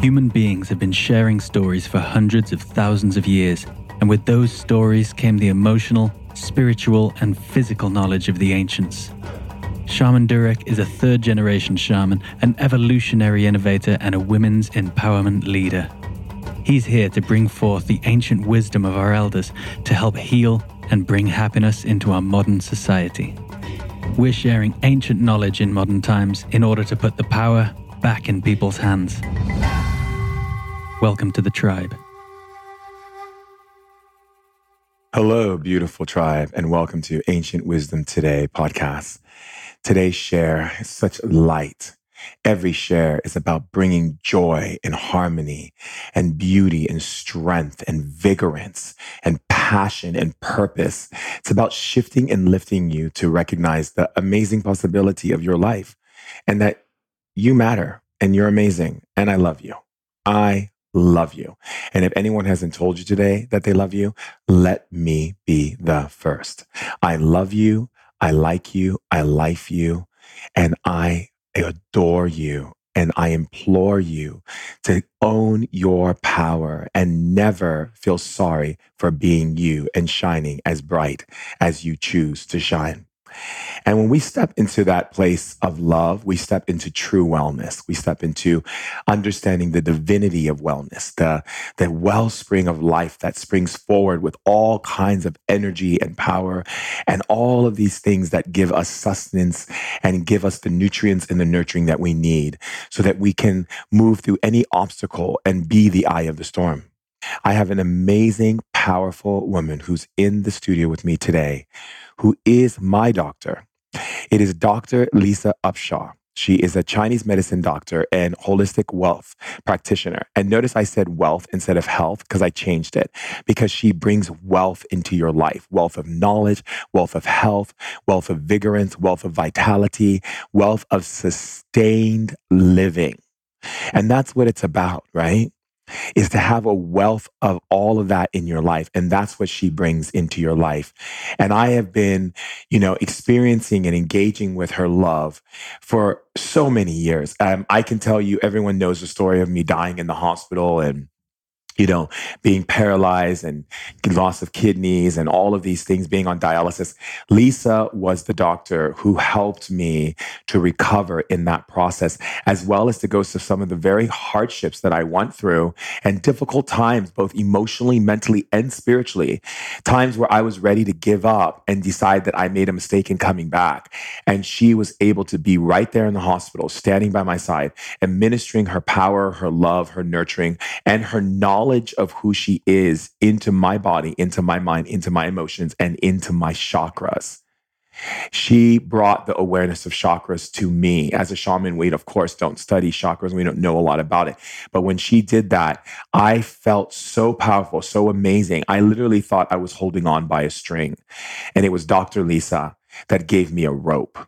Human beings have been sharing stories for hundreds of thousands of years, and with those stories came the emotional, spiritual, and physical knowledge of the ancients. Shaman Durek is a third generation shaman, an evolutionary innovator, and a women's empowerment leader. He's here to bring forth the ancient wisdom of our elders to help heal and bring happiness into our modern society. We're sharing ancient knowledge in modern times in order to put the power back in people's hands. Welcome to the tribe. Hello, beautiful tribe, and welcome to Ancient Wisdom Today podcast. Today's share is such light. Every share is about bringing joy and harmony and beauty and strength and vigorance and passion and purpose. It's about shifting and lifting you to recognize the amazing possibility of your life and that you matter and you're amazing and I love you. I love you. And if anyone hasn't told you today that they love you, let me be the first. I love you. I like you. I life you. And I adore you. And I implore you to own your power and never feel sorry for being you and shining as bright as you choose to shine. And when we step into that place of love, we step into true wellness. We step into understanding the divinity of wellness, the, the wellspring of life that springs forward with all kinds of energy and power and all of these things that give us sustenance and give us the nutrients and the nurturing that we need so that we can move through any obstacle and be the eye of the storm. I have an amazing, powerful woman who's in the studio with me today who is my doctor. It is Dr. Lisa Upshaw. She is a Chinese medicine doctor and holistic wealth practitioner. And notice I said wealth instead of health because I changed it because she brings wealth into your life wealth of knowledge, wealth of health, wealth of vigorance, wealth of vitality, wealth of sustained living. And that's what it's about, right? Is to have a wealth of all of that in your life. And that's what she brings into your life. And I have been, you know, experiencing and engaging with her love for so many years. Um, I can tell you, everyone knows the story of me dying in the hospital and you know, being paralyzed and loss of kidneys and all of these things, being on dialysis. Lisa was the doctor who helped me to recover in that process, as well as to go through some of the very hardships that I went through and difficult times, both emotionally, mentally, and spiritually. Times where I was ready to give up and decide that I made a mistake in coming back. And she was able to be right there in the hospital, standing by my side, administering her power, her love, her nurturing, and her knowledge knowledge of who she is into my body, into my mind, into my emotions, and into my chakras. She brought the awareness of chakras to me. As a shaman, we, of course, don't study chakras. We don't know a lot about it. But when she did that, I felt so powerful, so amazing. I literally thought I was holding on by a string. And it was Dr. Lisa that gave me a rope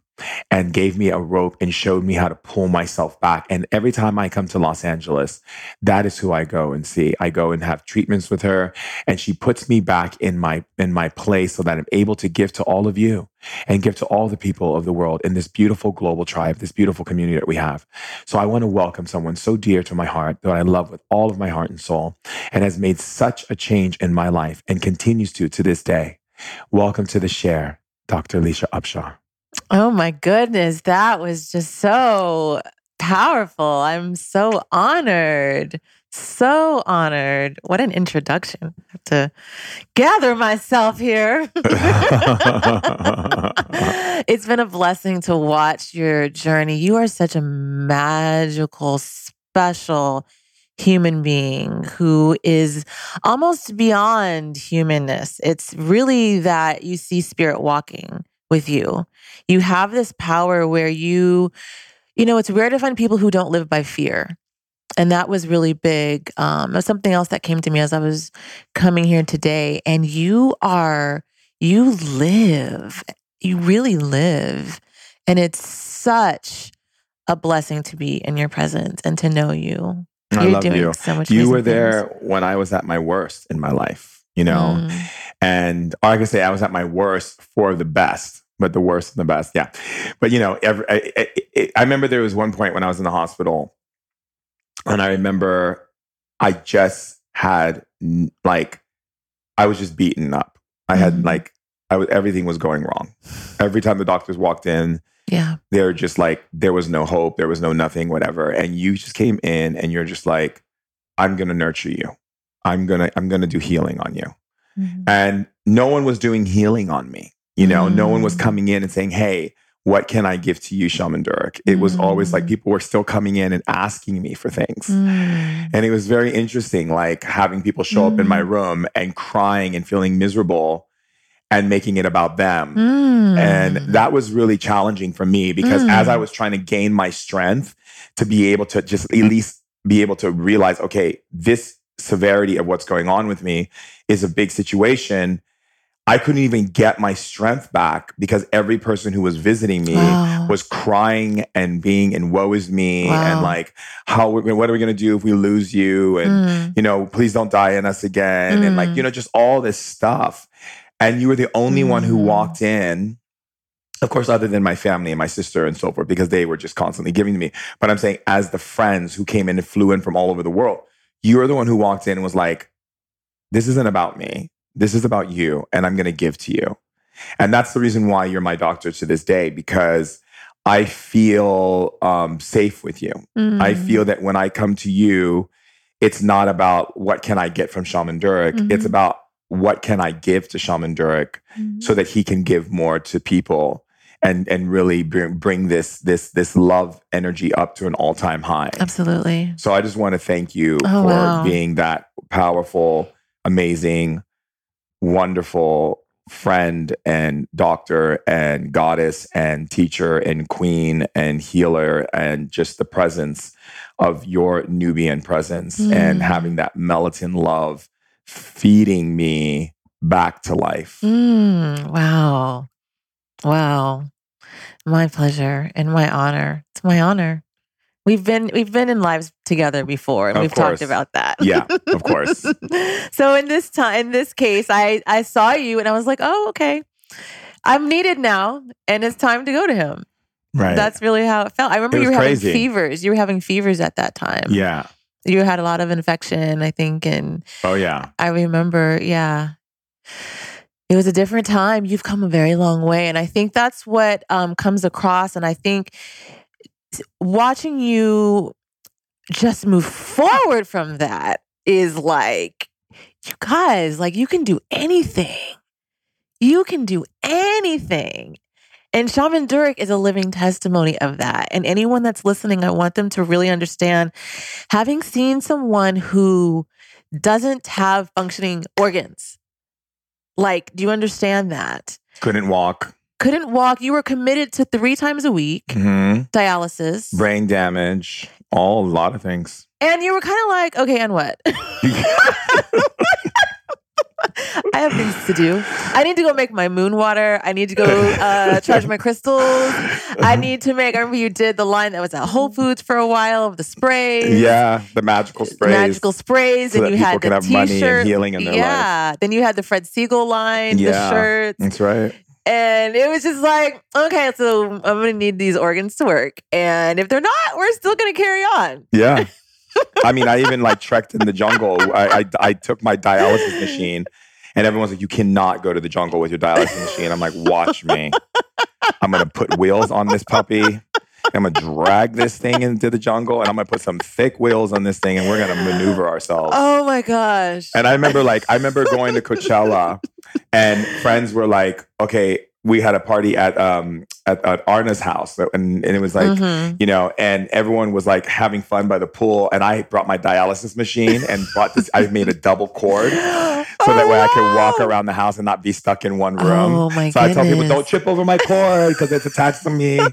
and gave me a rope and showed me how to pull myself back. And every time I come to Los Angeles, that is who I go and see. I go and have treatments with her and she puts me back in my in my place so that I'm able to give to all of you and give to all the people of the world in this beautiful global tribe, this beautiful community that we have. So I want to welcome someone so dear to my heart that I love with all of my heart and soul and has made such a change in my life and continues to to this day. Welcome to the share, Dr. Lisa Upshaw. Oh my goodness, that was just so powerful. I'm so honored. So honored. What an introduction. I have to gather myself here. it's been a blessing to watch your journey. You are such a magical, special human being who is almost beyond humanness. It's really that you see spirit walking with you. You have this power where you, you know, it's rare to find people who don't live by fear. And that was really big. Um, something else that came to me as I was coming here today. And you are, you live, you really live. And it's such a blessing to be in your presence and to know you. I You're love you. So much you were there things. when I was at my worst in my life, you know, mm. and I can say I was at my worst for the best but the worst and the best. Yeah. But, you know, every, I, I, I remember there was one point when I was in the hospital And I remember I just had like, I was just beaten up. I had Mhm. like, I was, everything was going wrong. Every time the doctors walked in, Yeah. They're just like, there was no hope, there was no nothing, whatever. And you just came in and you're just like, I'm gonna nurture you. I'm gonna, I'm gonna do healing on you. Mhm. And no one was doing healing on me. You know, no one was Mm. coming in and saying, Hey, what can I give to you, Shaman Durek? It was always like Mm. people were still coming in and asking me for things. Mm. And it was very interesting, like having people show up in my Mm. room and crying and feeling miserable and making it about them. Mm. And that was really challenging for me because as I Mm. was trying to gain my strength to be able to just at least be able to realize, okay, this severity of what's going on with me is a big situation. I couldn't even get my strength back because every person who was visiting me Wow. was crying and being and woe is me and like how what are we going to do if we lose you and Mm. you know please don't die in us again and like Mm. you know just all this stuff and you were the only one who Mm. walked in of course other than my family and my sister and so forth because they were just constantly giving to me but i'm saying as the friends who came in and flew in from all over the world you're the one who walked in and was like this isn't about me this is about you and i'm going to give to you and that's the reason why you're my doctor to this day because i feel um, safe with you I Mm. feel that when I come to you, it's not about what can I get from Shaman Durek. It's Mhm. about what can I give to Shaman Durek Mm. so that he can give more to people and and really bring, bring this this this love energy up to an all time high. Absolutely. So I just want to thank you Oh, for wow. being that powerful, amazing, wonderful friend and doctor and goddess and teacher and queen and healer and just the presence of your Nubian presence and Mm. having that melatonin love feeding me back to life. Mm, wow. Wow. My pleasure and my honor. It's my honor. We've been we've been in lives together before and Of we've course. talked about that. Yeah, of course. so in this time in this case, I I saw you and I was like, "Oh, okay. I'm needed now and it's time to go to him." Right. That's really how it felt. I remember you were crazy. having fevers. You were having fevers at that time. yeah. You had a lot of infection, I think, and Oh yeah. I remember, yeah. It was a different time. You've come a very long way. And I think that's what um, comes across. And I think watching you just move forward from that is like, you guys, like, you can do anything. You can do anything. And Shaman Durek is a living testimony of that. And anyone that's listening, I want them to really understand having seen someone who doesn't have functioning organs. Like, do you understand that? Couldn't walk. Couldn't walk. You were committed to three times a week hmm dialysis. Brain damage. All a lot of things. And you were kind of like, okay, and what? I have things to do. I need to go make my moon water. I need to go uh, charge my crystals. I need to make. I remember you did the line that was at Whole Foods for a while of the sprays. Yeah, the magical sprays. magical sprays, so and you had can the have money and t-shirt. healing in their life. yeah. Then you had the Fred Segal line, the Yeah. shirts, That's right. And it was just like, okay, so I'm gonna need these organs to work, and if they're not, we're still gonna carry on. Yeah. I mean, I even like trekked in the jungle. I, I I took my dialysis machine, and everyone's like, "You cannot go to the jungle with your dialysis machine." I'm like, "Watch me! I'm gonna put wheels on this puppy. I'm gonna drag this thing into the jungle, and I'm gonna put some thick wheels on this thing, and we're gonna maneuver ourselves." Oh my gosh! And I remember like I remember going to Coachella and friends were like, okay, we had a party at um at, at Arna's house and, and it was like, Mhm. you know, and everyone was like having fun by the pool and I brought my dialysis machine and brought this I made a double cord so that way I could walk Oh, around the house and not be stuck in one room. Oh my so I tell people, don't trip over my cord because it's attached to me.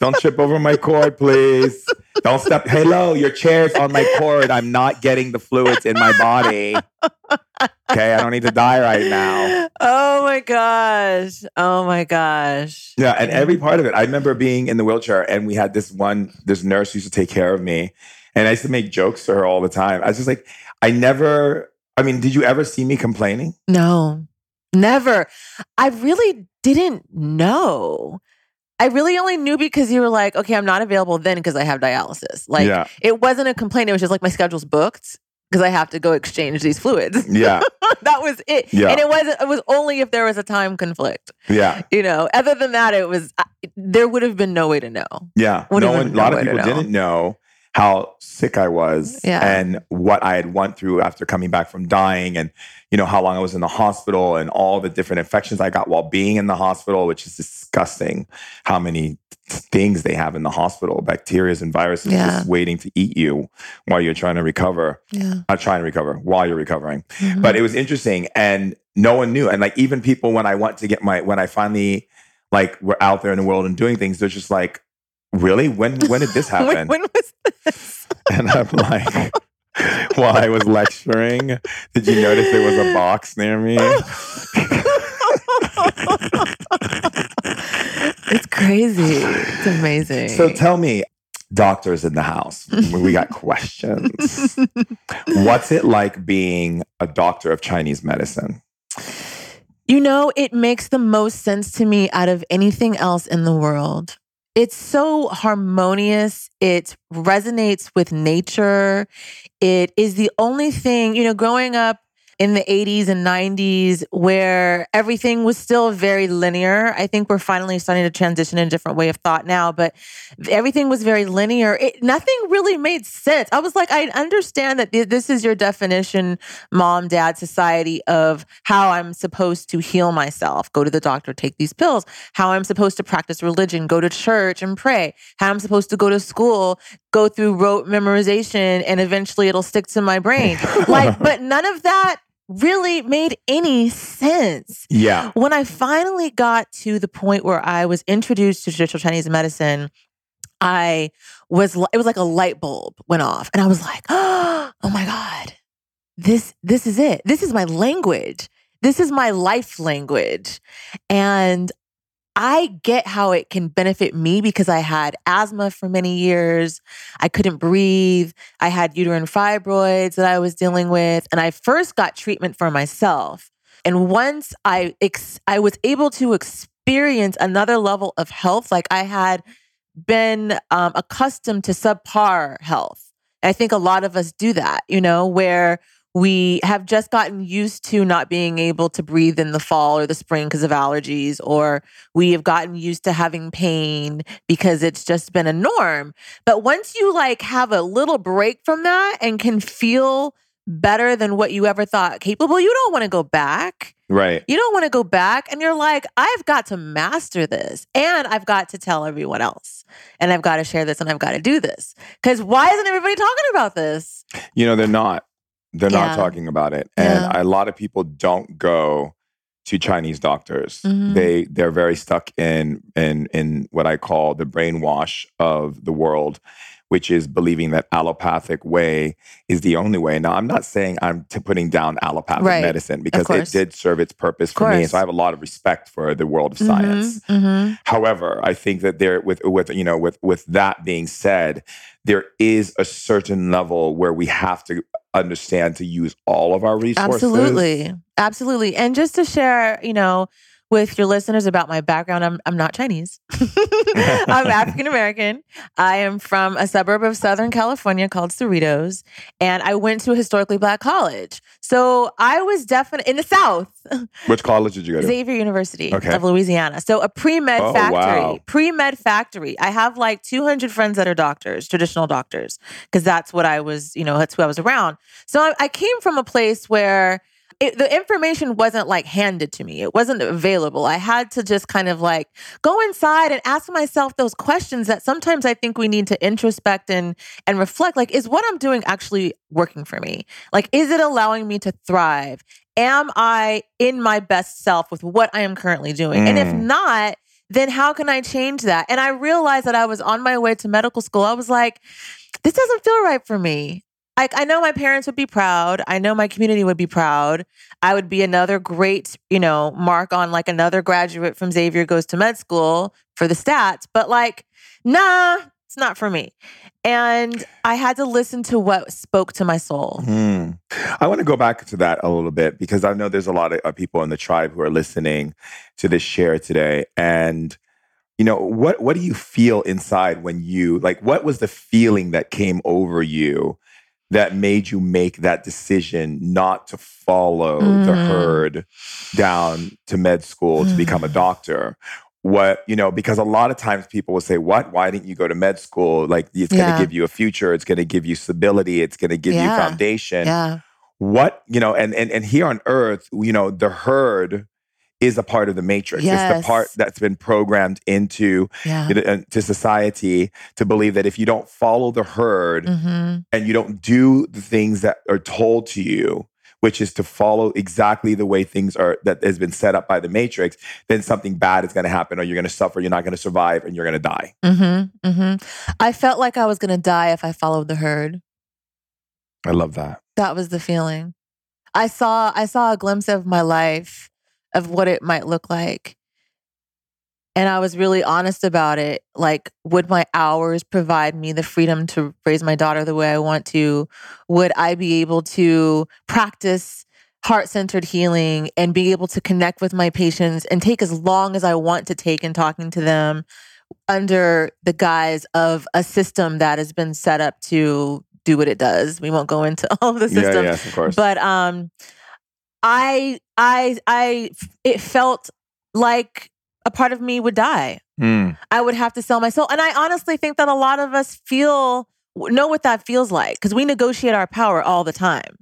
Don't trip over my cord, please. Don't step. Hello, your chair's on my cord. I'm not getting the fluids in my body. Okay, I don't need to die right now. Oh my gosh! Oh my gosh! Yeah, and every part of it. I remember being in the wheelchair and we had this one, this nurse used to take care of me. And I used to make jokes to her all the time. I was just like, I never, I mean, did you ever see me complaining? No, never. I really didn't know. I really only knew because you were like, okay, I'm not available then because I have dialysis. Like yeah. it wasn't a complaint. It was just like my schedule's booked because I have to go exchange these fluids. Yeah. that was it. Yeah. And it wasn't. It was only if there was a time conflict. Yeah. You know. Other than that, it was. I- There would have been no way to know. Yeah. What no one, a lot of know? people didn't know how sick I was Yeah. and what I had went through after coming back from dying and you know how long I was in the hospital and all the different infections I got while being in the hospital, which is disgusting how many things they have in the hospital, bacteria and viruses Yeah. just waiting to eat you while you're trying to recover. Yeah. Not trying to recover, while you're recovering. Mhm. but it was interesting and no one knew and like even people when i went to get my when i finally like were out there in the world and doing things they're just like really when when did this happen when, when was this? and i'm like while i was lecturing did you notice there was a box near me it's crazy. It's amazing. so tell me doctors in the house we got questions what's it like being a doctor of chinese medicine You know, it makes the most sense to me out of anything else in the world. It's so harmonious. It resonates with nature. It is the only thing, you know, growing up in the 80s and 90s where everything was still very linear. I think we're finally starting to transition in a different way of thought now, but everything was very linear. It, nothing really made sense. I was like, I understand that this is your definition, mom, dad, society of how I'm supposed to heal myself, go to the doctor, take these pills, how I'm supposed to practice religion, go to church and pray, how I'm supposed to go to school, go through rote memorization, and eventually it'll stick to my brain. like, but none of that really made any sense. yeah When I finally got to the point where I was introduced to traditional Chinese medicine, I was it was like a light bulb went off and I was like, "Oh my god. This this is it. This is my language. This is my life language." And I get how it can benefit me because I had asthma for many years. I couldn't breathe. I had uterine fibroids that I was dealing with, and I first got treatment for myself. And once I ex- I was able to experience another level of health, like I had been um, accustomed to subpar health. I think a lot of us do that, you know, where we have just gotten used to not being able to breathe in the fall or the spring because of allergies, or we have gotten used to having pain because it's just been a norm. But once you like have a little break from that and can feel better than what you ever thought capable, you don't want to go back. right You don't want to go back. And you're like, I've got to master this and I've got to tell everyone else and I've got to share this and I've got to do this. Because why isn't everybody talking about this? You know, they're not. They're not talking about it. And Yeah. a lot of people don't go to Chinese doctors. Mhm. They they're very stuck in in in what I call the brainwash of the world, which is believing that allopathic way is the only way. Now, I'm not saying I'm t- putting down allopathic Right. medicine because it did serve its purpose for me. So I have a lot of respect for the world of science. hmm However, I think that there with with you know with with that being said, there is a certain level where we have to understand to use all of our resources. Absolutely. Absolutely. And just to share, you know, with your listeners about my background, I'm I'm not Chinese. I'm African American. I am from a suburb of Southern California called Cerritos, and I went to a historically black college. So I was definitely in the South, Which college did you go to? Xavier University Okay. of Louisiana. So a pre-med Oh, factory. wow. Pre-med factory. I have like 200 friends that are doctors, traditional doctors, because that's what I was, you know, that's who I was around. So I, I came from a place where it, the information wasn't like handed to me. It wasn't available. I had to just kind of like go inside and ask myself those questions that sometimes I think we need to introspect and and reflect. Like, is what I'm doing actually working for me? Like, is it allowing me to thrive? Am I in my best self with what I am currently doing? And if Mm. not, then how can I change that? And I realized that I was on my way to medical school. I was like, this doesn't feel right for me. Like I know my parents would be proud. I know my community would be proud. I would be another great, you know, mark on like another graduate from Xavier goes to med school for the stats. But like, nah, it's not for me. And I had to listen to what spoke to my soul. Hmm. I want to go back to that a little bit because I know there's a lot of uh, people in the tribe who are listening to this share today. And you know, what what do you feel inside when you like what was the feeling that came over you that made you make that decision not to follow the Mm. herd down to med school to become a Mm. doctor? What, you know, because a lot of times people will say, What? Why didn't you go to med school? Like, it's going Yeah. to give you a future. It's going to give you stability. It's going to give you foundation Yeah. what you know and and and here on earth you know the herd is a part of the matrix it's the part that's been programmed into Yeah. to society to believe that if you don't follow the herd hmm and you don't do the things that are told to you which is to follow exactly the way things are that has been set up by the matrix then something bad is going to happen or you're going to suffer you're not going to survive and you're going to die hmm hmm I felt like I was going to die if I followed the herd. i love that That was the feeling. I saw I saw a glimpse of my life of what it might look like. And I was really honest about it. Like, would my hours provide me the freedom to raise my daughter the way I want to? Would I be able to practice heart centered healing and be able to connect with my patients and take as long as I want to take in talking to them under the guise of a system that has been set up to do what it does? We won't go into all of the yeah systems. yes of course But um I I I it felt like a part of me would die. Mm, I would have to sell my soul. And I honestly think that a lot of us feel know what that feels like because we negotiate our power all the time.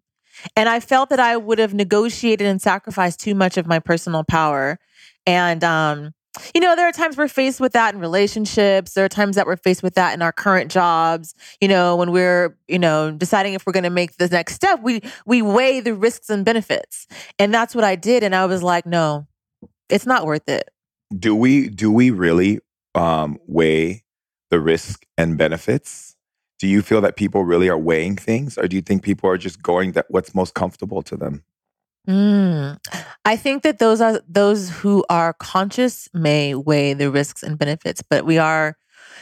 And I felt that I would have negotiated and sacrificed too much of my personal power. And um you know, there are times we're faced with that in relationships. There are times that we're faced with that in our current jobs. You know, when we're, you know, deciding if we're going to make the next step, we we weigh the risks and benefits. And that's what I did and I was like, no. It's not worth it. do we do we really um, weigh the risk and benefits? Do you feel that people really are weighing things, or do you think people are just going that what's most comfortable to them? Mm. I think that those are those who are conscious may weigh the risks and benefits, but we are,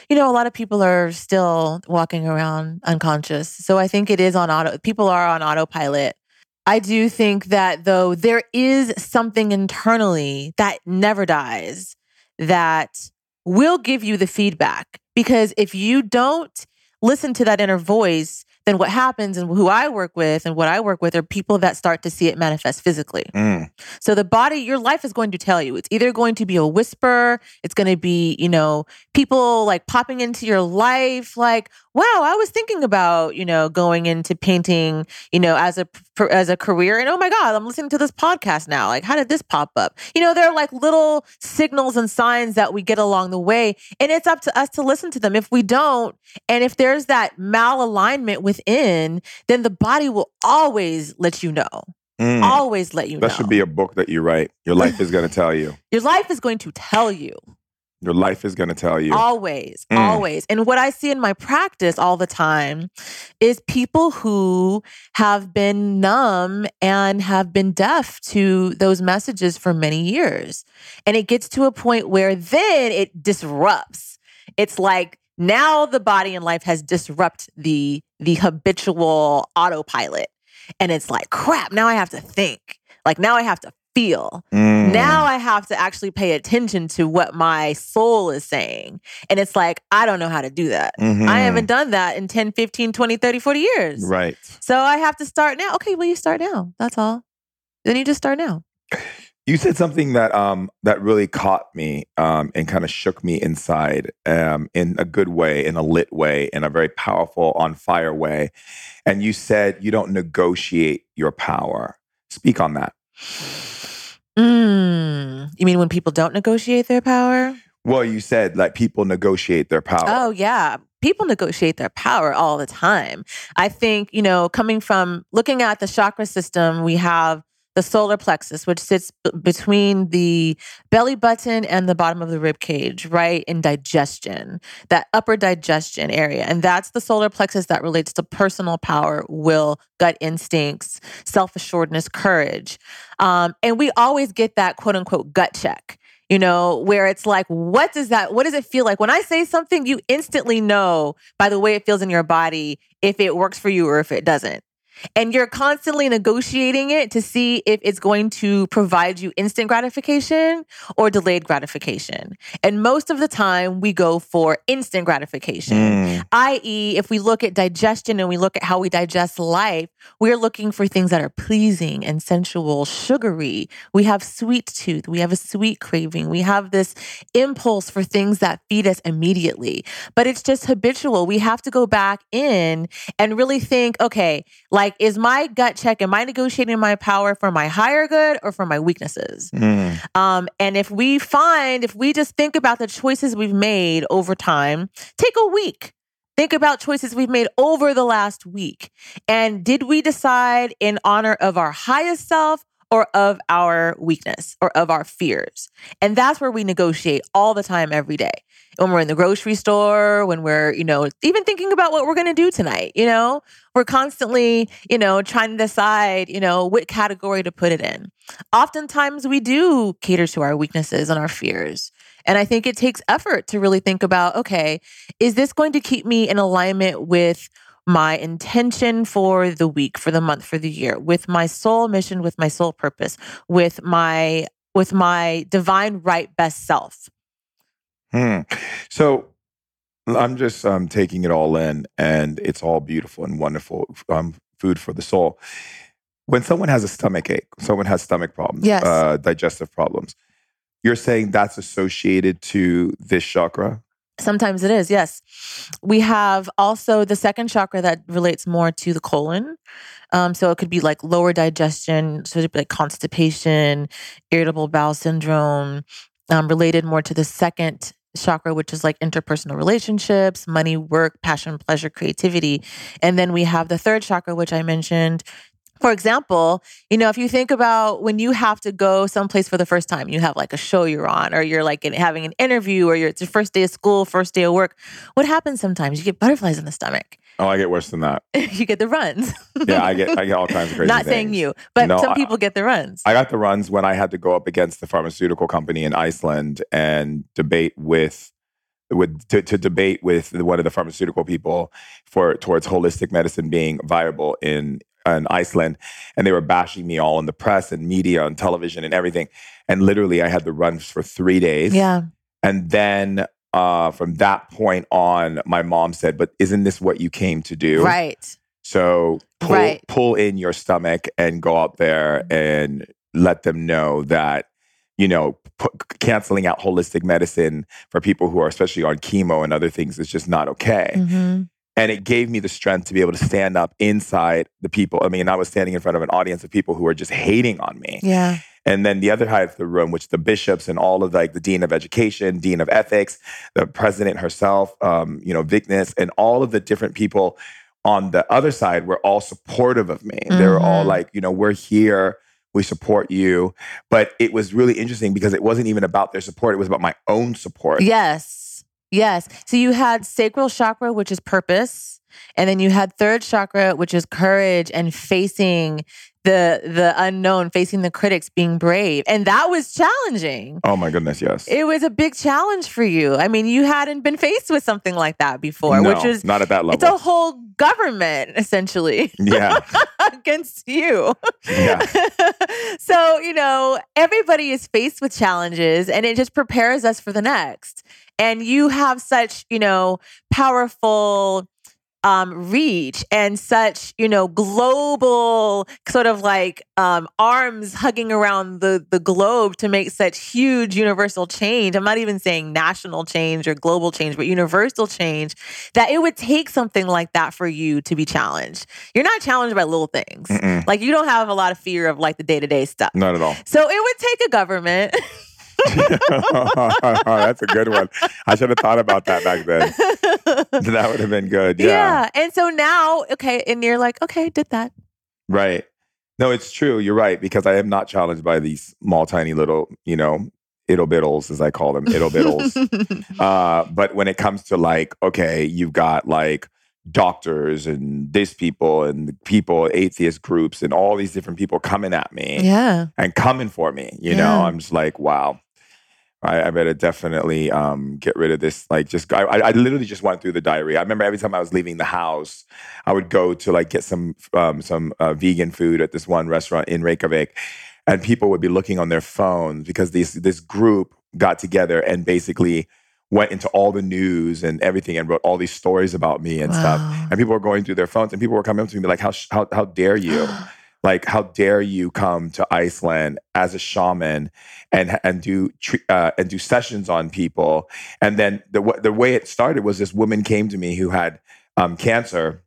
you know, a lot of people are still walking around unconscious. So I think it is on auto. People are on autopilot. I do think that though there is something internally that never dies that will give you the feedback because if you don't listen to that inner voice, then what happens and who I work with and what I work with are people that start to see it manifest physically. Mm, So the body, your life is going to tell you. It's either going to be a whisper, it's going to be, you know, people like popping into your life like, "Wow, I was thinking about, you know, going into painting, you know, as a as a career and oh my god, I'm listening to this podcast now. Like, how did this pop up?" You know, there are like little signals and signs that we get along the way, and it's up to us to listen to them. If we don't, and if there's that malalignment within, then the body will always let you know. mm. Always let you know. That should be a book that you write. Your life is going to tell you. Your life is going to tell you Your life is going to tell you. always, Mm. always. And what I see in my practice all the time is people who have been numb and have been deaf to those messages for many years. And it gets to a point where then it disrupts. It's like now the body and life has disrupt the the habitual autopilot. And it's like, crap, now I have to think. Like now I have to feel. Mm. Now I have to actually pay attention to what my soul is saying. And it's like, I don't know how to do that. Mhm. I haven't done that in 10, 15, 20, 30, 40 years. Right. So I have to start now. Okay, well, you start now. That's all. Then you just start now. You said something that um that really caught me um and kind of shook me inside um in a good way, in a lit way, in a very powerful, on fire way. And you said you don't negotiate your power. Speak on that. Mm. You mean when people don't negotiate their power? Well, you said like people negotiate their power. Oh, yeah. People negotiate their power all the time. I think, you know, coming from looking at the chakra system, we have the solar plexus, which sits b- between the belly button and the bottom of the rib cage, right in digestion, that upper digestion area. And that's the solar plexus that relates to personal power, will, gut instincts, self assuredness, courage. Um, and we always get that quote unquote gut check you know, where it's like, what does that, what does it feel like? When I say something, you instantly know by the way it feels in your body if it works for you or if it doesn't. And you're constantly negotiating it to see if it's going to provide you instant gratification or delayed gratification. And most of the time, we go for instant gratification, Mm. i.e., if we look at digestion and we look at how we digest life, we're looking for things that are pleasing and sensual, sugary. We have sweet tooth, we have a sweet craving, we have this impulse for things that feed us immediately. But it's just habitual. We have to go back in and really think okay, like, is my gut check, am I negotiating my power for my higher good or for my weaknesses? Mm. Um, and if we find, if we just think about the choices we've made over time, take a week. Think about choices we've made over the last week. And did we decide in honor of our highest self or of our weakness or of our fears? And that's where we negotiate all the time, every day. When we're in the grocery store, when we're, you know, even thinking about what we're going to do tonight, you know, we're constantly, you know, trying to decide, you know, what category to put it in. Oftentimes we do cater to our weaknesses and our fears. And I think it takes effort to really think about okay, is this going to keep me in alignment with my intention for the week, for the month, for the year, with my soul mission, with my soul purpose, with my with my divine right best self. Hmm. So I'm just um, taking it all in, and it's all beautiful and wonderful um, food for the soul. When someone has a stomach ache, someone has stomach problems, Yes. uh, digestive problems, you're saying that's associated to this chakra? Sometimes it is, yes. We have also the second chakra that relates more to the colon. Um, so it could be like lower digestion, so like constipation, irritable bowel syndrome, um, related more to the second chakra, which is like interpersonal relationships, money, work, passion, pleasure, creativity. And then we have the third chakra, which I mentioned. For example, you know, if you think about when you have to go someplace for the first time, you have like a show you're on, or you're like in, having an interview, or you're, it's your first day of school, first day of work. What happens sometimes? You get butterflies in the stomach. Oh, I get worse than that. you get the runs. Yeah, I get I get all kinds of crazy Not saying you, but No, some I- people get the runs. I got the runs when I had to go up against the pharmaceutical company in Iceland and debate with with to, to debate with one of the pharmaceutical people for towards holistic medicine being viable in in Iceland and they were bashing me all in the press and media and television and everything and literally I had the runs for 3 days yeah. and then uh, from that point on my mom said but isn't this what you came to do Right. so pull, Right. pull in your stomach and go out there and let them know that, you know, canceling out holistic medicine for people who are especially on chemo and other things is just not okay. Mhm. And it gave me the strength to be able to stand up inside the people. I mean, I was standing in front of an audience of people who were just hating on me. Yeah. And then the other side of the room, which the bishops and all of like the dean of education, dean of ethics, the president herself, um, you know, Vignes, and all of the different people on the other side were all supportive of me. They were all Mhm. like, you know, we're here, we support you. But it was really interesting because it wasn't even about their support; it was about my own support. Yes. Yes. So you had sacral chakra, which is purpose. And then you had third chakra, which is courage and facing the the unknown, facing the critics, being brave. And that was challenging. Oh my goodness, yes. It was a big challenge for you. I mean, you hadn't been faced with something like that before, no, which is not at that level it's a whole government essentially yeah, against you. yeah, so, you know, everybody is faced with challenges and it just prepares us for the next. And you have such, you know, powerful um reach and such you know global sort of like um arms hugging around the the globe to make such huge universal change i'm not even saying national change or global change but universal change that it would take something like that for you to be challenged you're not challenged by little things Mm-mm. like you don't have a lot of fear of like the day-to-day stuff not at all. so it would take a government That's a good one. I should have thought about that back then. That would have been good. yeah. yeah. and so now okay and you're like okay did that Right. No, it's true. You're right because I am not challenged by these small, tiny little, you know, ittle biddles as I call them, ittle biddles. uh, but when it comes to like, okay, you've got like doctors and this people and people, atheist groups, and all these different people coming at me yeah and coming for me. You know, I'm just like, wow. I, I better definitely um, get rid of this. Like, just I, I literally just went through the diary. I remember every time I was leaving the house, I would go to like get some um, some uh, vegan food at this one restaurant in Reykjavik, and people would be looking on their phones because this this group got together and basically went into all the news and everything and wrote all these stories about me and wow. stuff. And people were going through their phones and people were coming up to me like, "How how how dare you?" like how dare you come to Iceland as a shaman and and do uh, and do sessions on people? And then the the way it started was this woman came to me who had um, cancer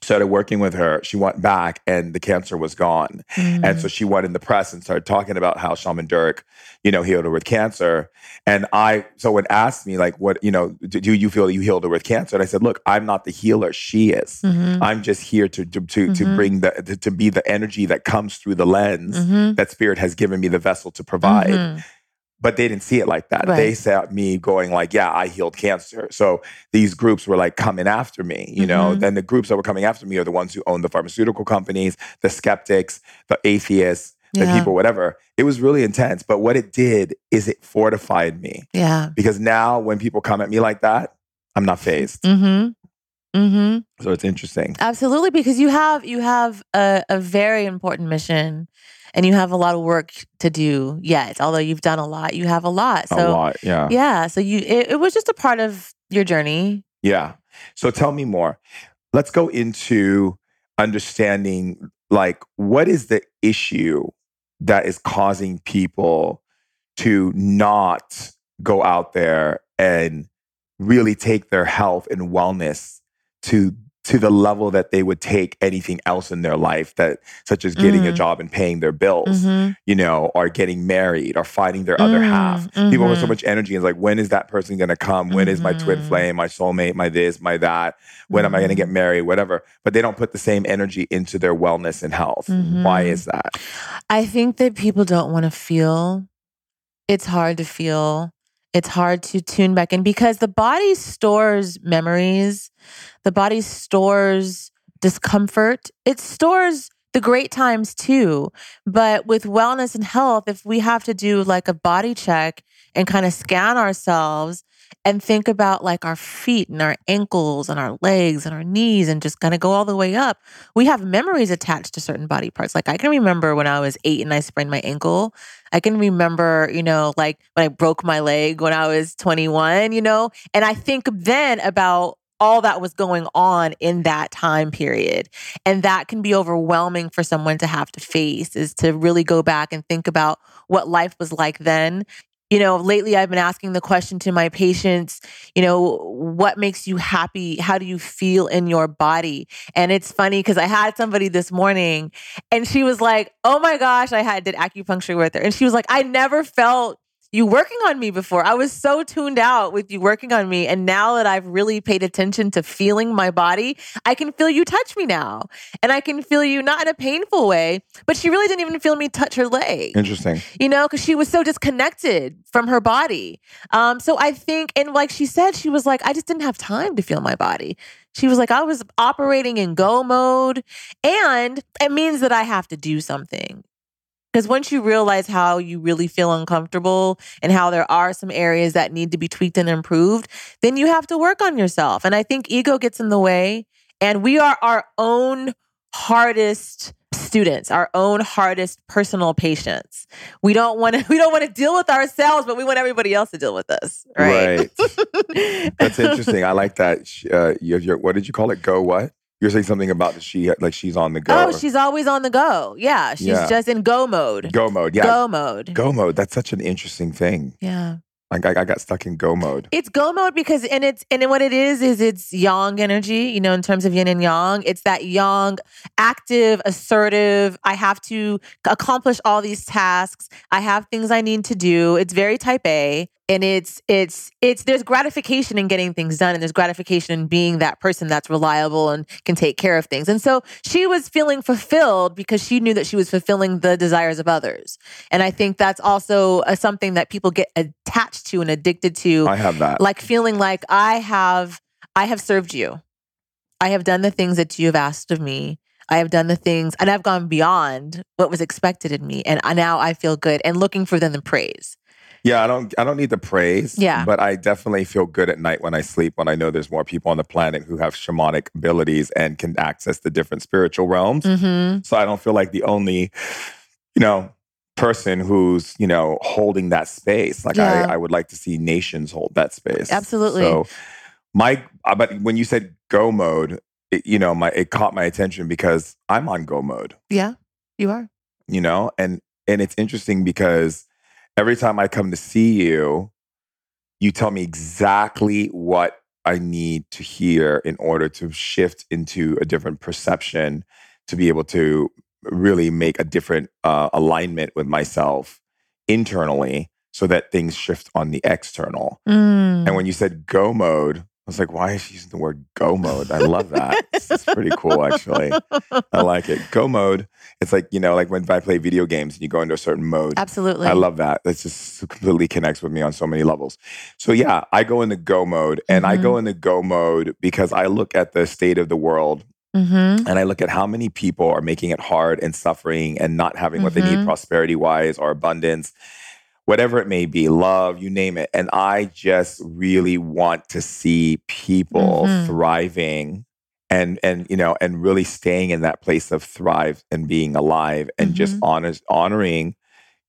started working with her. She went back and the cancer was gone. Mm. And so she went in the press and started talking about how Shaman Durek, you know, healed her with cancer. And I, so when asked me, like, what, you know, do, do, you feel that you healed her with cancer? And I said, look, I'm not the healer. She is. Mm-hmm. I'm just here to, to, to, mm-hmm. to bring the, to, to, be the energy that comes through the lens mm-hmm. that spirit has given me the vessel to provide mm-hmm but they didn't see it like that. Right. They saw me going like, "Yeah, I healed cancer." So these groups were like coming after me, you mm-hmm. know. Then the groups that were coming after me are the ones who own the pharmaceutical companies, the skeptics, the atheists, the yeah. people, whatever. It was really intense. But what it did is it fortified me. Yeah. Because now when people come at me like that, I'm not phased. Mm-hmm. Mm-hmm. So it's interesting. Absolutely, because you have you have a, a very important mission and you have a lot of work to do yet. Although you've done a lot, you have a lot. So, a lot, yeah. Yeah. So you, it, it was just a part of your journey. Yeah. So tell me more. Let's go into understanding like what is the issue that is causing people to not go out there and really take their health and wellness to to the level that they would take anything else in their life that such as getting mm. a job and paying their bills mm-hmm. you know or getting married or finding their mm. other half mm-hmm. people have so much energy it's like when is that person going to come When mm-hmm. is my twin mm-hmm. flame my soulmate my this my that when am i going to get mm-hmm. married whatever but they don't put the same energy into their wellness and health why mm-hmm. is that i think that people don't want to feel it's hard to feel it's hard to tune back in because the body stores memories, the body stores discomfort, it stores the great times too. But with wellness and health, if we have to do like a body check and kind of scan ourselves and think about like our feet and our ankles and our legs and our knees and just kind of go all the way up, we have memories attached to certain body parts. Like I can remember when I was eight and I sprained my ankle. I can remember, you know, like when I broke my leg when I was 21, you know, and I think then about all that was going on in that time period. And that can be overwhelming for someone to have to face is to really go back and think about what life was like then you know, lately I've been asking the question to my patients, you know, what makes you happy? How do you feel in your body? And it's funny because I had somebody this morning and she was like, oh my gosh, I had did acupuncture with her. And she was like, I never felt you working on me before. I was so tuned out with you working on me. And now that I've really paid attention to feeling my body, I can feel you touch me now. And I can feel you not in a painful way, but she really didn't even feel me touch her leg. Interesting. You know, because she was so disconnected from her body. Um, so I think, and like she said, she was like, I just didn't have time to feel my body. She was like, I was operating in go mode. And it means that I have to do something. Because once you realize how you really feel uncomfortable and how there are some areas that need to be tweaked and improved, then you have to work on yourself. And I think ego gets in the way. And we are our own hardest students, our own hardest personal patients. We don't want to we don't want to deal with ourselves, but we want everybody else to deal with us, right? Right. That's interesting. I like that. Uh, you, what did you call it? Go what? You're saying something about that she like she's on the go. Oh, she's always on the go. Yeah, she's yeah. just in go mode. Go mode. Yeah. Go mode. Go mode. That's such an interesting thing. Yeah. Like I, I got stuck in go mode. It's go mode because and it's and what it is is it's yang energy. You know, in terms of yin and yang, it's that yang, active, assertive. I have to accomplish all these tasks. I have things I need to do. It's very type A and it's it's it's there's gratification in getting things done and there's gratification in being that person that's reliable and can take care of things. And so she was feeling fulfilled because she knew that she was fulfilling the desires of others. And i think that's also a, something that people get attached to and addicted to. I have that. Like feeling like i have i have served you. I have done the things that you have asked of me. I have done the things and I've gone beyond what was expected in me. And now I feel good. And looking for them the praise Yeah, I don't I don't need the praise. Yeah. But I definitely feel good at night when I sleep when I know there's more people on the planet who have shamanic abilities and can access the different spiritual realms. Mm-hmm. So I don't feel like the only, you know, person who's, you know, holding that space. Like Yeah. I, I would like to see nations hold that space. Absolutely. So my uh, but when you said go mode, it, you know, my it caught my attention because I'm on go mode. Yeah, you are. you know and and it's interesting because every time i come to see you you tell me exactly what i need to hear in order to shift into a different perception to be able to really make a different uh, alignment with myself internally so that things shift on the external Mm. and when you said go mode was like why is she using the word go mode i love that it's, pretty cool actually I like it. Go mode. It's like, you know, like when I play video games and you go into a certain mode. Absolutely. I love that. That just completely connects with me on so many levels. So yeah, I go into go mode and I Mm-hmm. go into go mode because I look at the state of the world Mm-hmm. and I look at how many people are making it hard and suffering and not having what they need Mhm. prosperity wise or abundance, whatever it may be, love, you name it. And I just really want to see people Mhm. thriving and and you know and really staying in that place of thrive and being alive and just Mhm. honors, honoring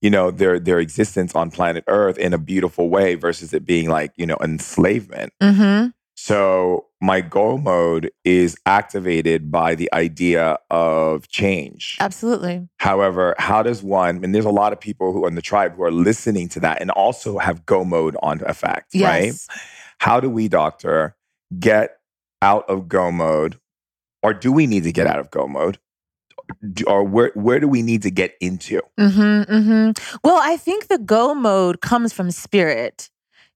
you know their their existence on planet earth in a beautiful way versus it being like you know enslavement Mm-hmm. So my go mode is activated by the idea of change. Absolutely. However, how does one, and there's a lot of people who are in the tribe who are listening to that and also have go mode on effect, yes. right? How do we, doctor, get out of go mode? Or do we need to get out of go mode? Or where, where do we need to get into? Mm-hmm, mm-hmm. Well, I think the go mode comes from spirit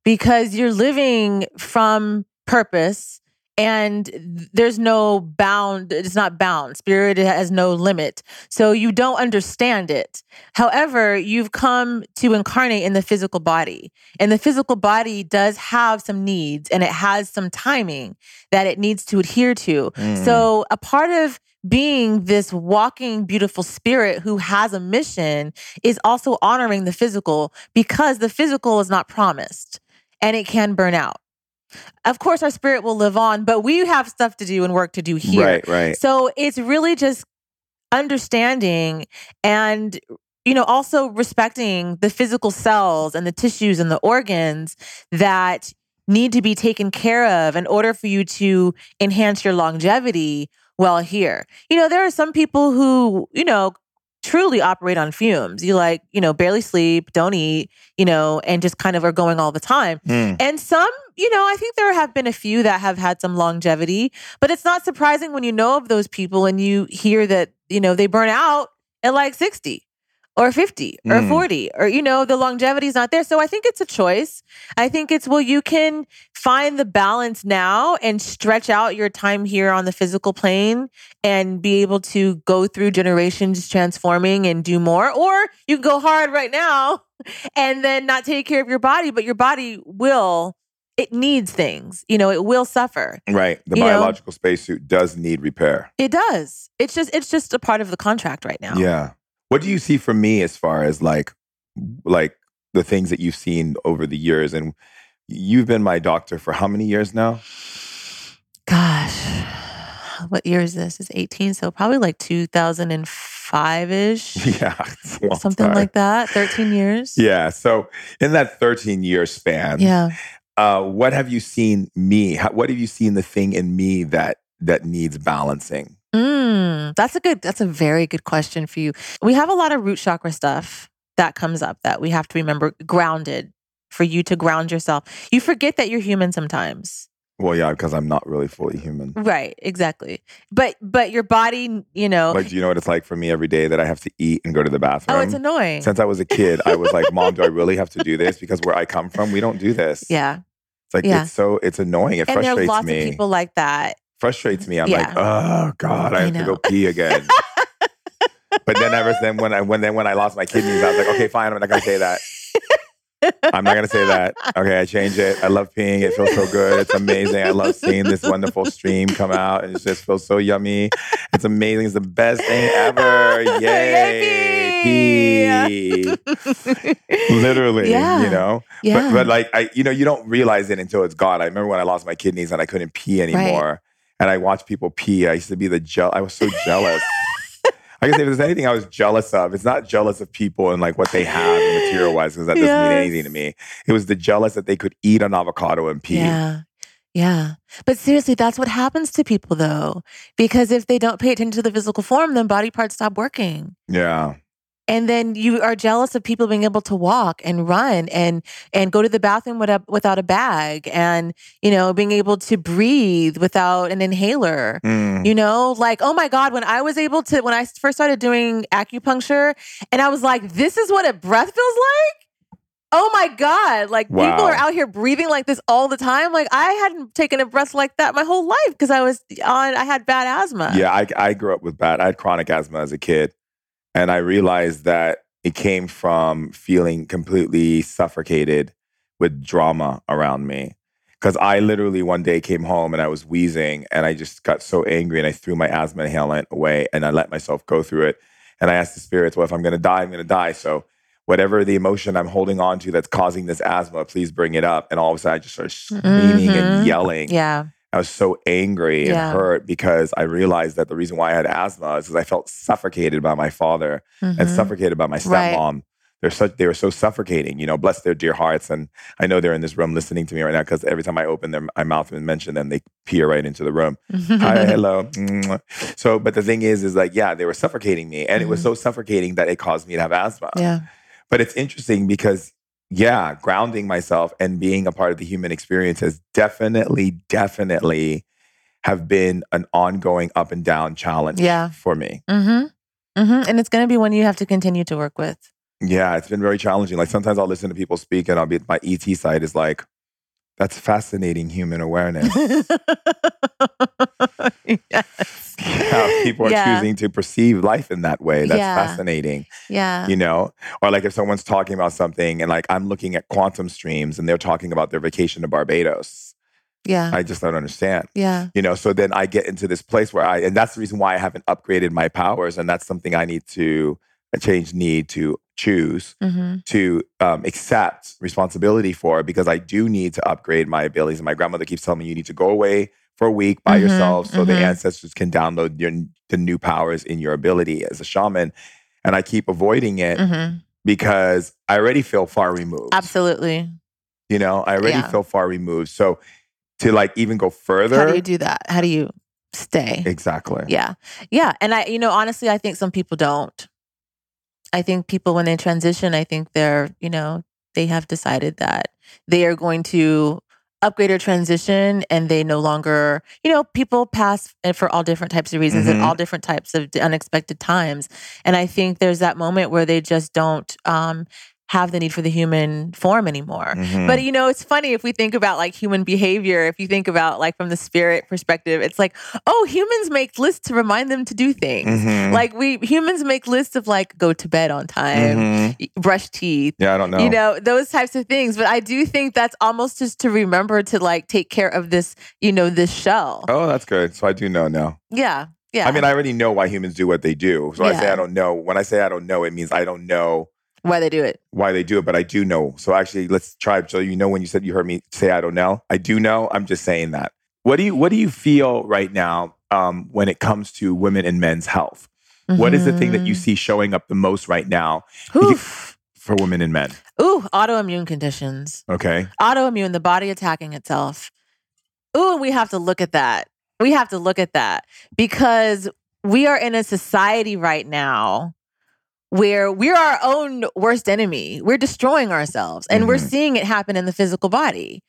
because you're living from purpose and there's no bound, it's not bound. Spirit has no limit. So you don't understand it. However, you've come to incarnate in the physical body, and the physical body does have some needs and it has some timing that it needs to adhere to. Mm. So, a part of being this walking, beautiful spirit who has a mission is also honoring the physical because the physical is not promised and it can burn out. Of course, our spirit will live on, but we have stuff to do and work to do here. Right, right. So, it's really just understanding and you know also respecting the physical cells and the tissues and the organs that need to be taken care of in order for you to enhance your longevity while here. You know, there are some people who, you know, truly operate on fumes. You like, you know, barely sleep, don't eat, you know, and just kind of are going all the time. Mm. And some, you know, I think there have been a few that have had some longevity, but it's not surprising when you know of those people and you hear that, you know, they burn out at like 60 or 50 or Mm. 40 or you know the longevity is not there so i think it's a choice i think it's well you can find the balance now and stretch out your time here on the physical plane and be able to go through generations transforming and do more or you can go hard right now and then not take care of your body but your body will it needs things you know it will suffer Right. The You know? biological spacesuit does need repair. it does it's just it's just a part of the contract right now Yeah. What do you see from me as far as like like the things that you've seen over the years and you've been my doctor for how many years now? Gosh, what year is this? It's 18, so probably like 2005 ish, yeah. it's a long something time. like that. 13 years. Yeah. So in that 13 year span, Yeah. uh, what have you seen me? How, what have you seen the thing in me that that needs balancing? Mm, that's a good, that's a very good question for you. We have a lot of root chakra stuff that comes up that we have to remember grounded for you to ground yourself. You forget that you're human sometimes. Well, yeah, because I'm not really fully human. Right, exactly. But but your body, you know, Like, do you know what it's like for me every day that I have to eat and go to the bathroom? oh, it's annoying. Since I was a kid, I was like, "Mom, do I really have to do this?" Because where I come from, we don't do this. yeah. It's like Yeah. it's so it's annoying. It And there are frustrates lots me. of people like that. Frustrates me. I'm like, oh god, I, I have to go pee again. but then ever then when I when then when I lost my kidneys, I was like, okay, fine, I'm not gonna say that. I'm not gonna say that. Okay, I changed it. I love peeing. It feels so good. It's amazing. I love seeing this wonderful stream come out, and it just feels so yummy. It's amazing. It's the best thing ever. Yay! Literally, Yeah. you know. yeah. But but like I, you know, you don't realize it until it's gone. I remember when I lost my kidneys and I couldn't pee anymore, and I watched people pee. I used to be the je- I was so jealous. I guess if there's anything I was jealous of, it's not jealous of people and like what they have material wise, because that doesn't mean anything to me. It was the jealous that they could eat an avocado and pee. Yeah. Yeah. But seriously, that's what happens to people though. Because if they don't pay attention to the physical form, then body parts stop working. Yeah. And then you are jealous of people being able to walk and run and and go to the bathroom without, without a bag and you know being able to breathe without an inhaler. Mm. You know, like, oh my God, when I was able to, when I first started doing acupuncture, and I was like, this is what a breath feels like. Oh my God. Like, people are out here breathing like this all the time. Like, I hadn't taken a breath like that my whole life because I was on, I had bad asthma. Yeah, I, I grew up with bad. I had chronic asthma as a kid, and I realized that it came from feeling completely suffocated with drama around me. Because I literally one day came home and I was wheezing, and I just got so angry, and I threw my asthma inhalant away, and I let myself go through it. And I asked the spirits, "Well, if I'm going to die, I'm going to die." So. Whatever the emotion I'm holding on to that's causing this asthma, please bring it up. And all of a sudden, I just started screaming and Mhm. yelling. Yeah. I was so angry Yeah. and hurt because I realized that the reason why I had asthma is because I felt suffocated by my father and Mhm. suffocated by my Right. stepmom. They're such they were so suffocating, you know, bless their dear hearts. And I know they're in this room listening to me right now because every time I open their my mouth and mention them, they peer right into the room. Hi, hello. So, but the thing is, is like, yeah, they were suffocating me. And it was so suffocating that it caused me to have asthma. Mm-hmm. yeah. But it's interesting because, yeah, grounding myself and being a part of the human experience has definitely, definitely have been an ongoing up and down challenge Yeah. for me. Mm-hmm. Mm-hmm. And it's going to be one you have to continue to work with. Yeah, it's been very challenging. Like sometimes I'll listen to people speak and I'll be my ET side is like, that's fascinating human awareness. yes. How people are Yeah. choosing to perceive life in that way. That's Yeah. fascinating. Yeah. You know? Or like if someone's talking about something and like I'm looking at quantum streams and they're talking about their vacation to Barbados. Yeah. I just don't understand. Yeah. you know so then i get into this place where i and that's the reason why i haven't upgraded my powers and that's something i need to a change need to choose Mm-hmm. to um, accept responsibility for because i do need to upgrade my abilities and my grandmother keeps telling me you need to go away for a week by Mhm, yourself so the mhm. ancestors can download your the new powers in your ability as a shaman and i keep avoiding it Mm-hmm. because i already feel far removed Absolutely. you know i already Yeah. feel far removed so to like even go further How do you do that? How do you stay? exactly Yeah. Yeah. And I, you know, honestly, I think some people don't. I think people, when they transition, I think they're, you know, they have decided that they are going to upgrade or transition and they no longer, you know, people pass for all different types of reasons and Mhm. all different types of unexpected times. And I think there's that moment where they just don't um, have the need for the human form anymore. Mhm. But you know, it's funny if we think about like human behavior, if you think about like from the spirit perspective, it's like, oh, humans make lists to remind them to do things. Mhm. Like we humans make lists of like go to bed on time, Mhm. brush teeth, Yeah, I don't know. you know, those types of things. But I do think that's almost just to remember to like take care of this, you know, this shell. oh, that's good. So I do know now. Yeah. Yeah. I mean, I already know why humans do what they do. So I say I don't know. When I say I don't know, it means I don't know why they do it. why they do it, but I do know. So actually, let's try. So you know, when you said you heard me say I don't know, I do know. I'm just saying that. What do you What do you feel right now um, when it comes to women and men's health? What is the thing that you Mhm. see showing up the most right now Oof. for women and men? Ooh, autoimmune conditions. Okay. autoimmune, the body attacking itself. Ooh, we have to look at that. We have to look at that because we are in a society right now where we're our own worst enemy. We're destroying ourselves and we're Mhm. seeing it happen in the physical body.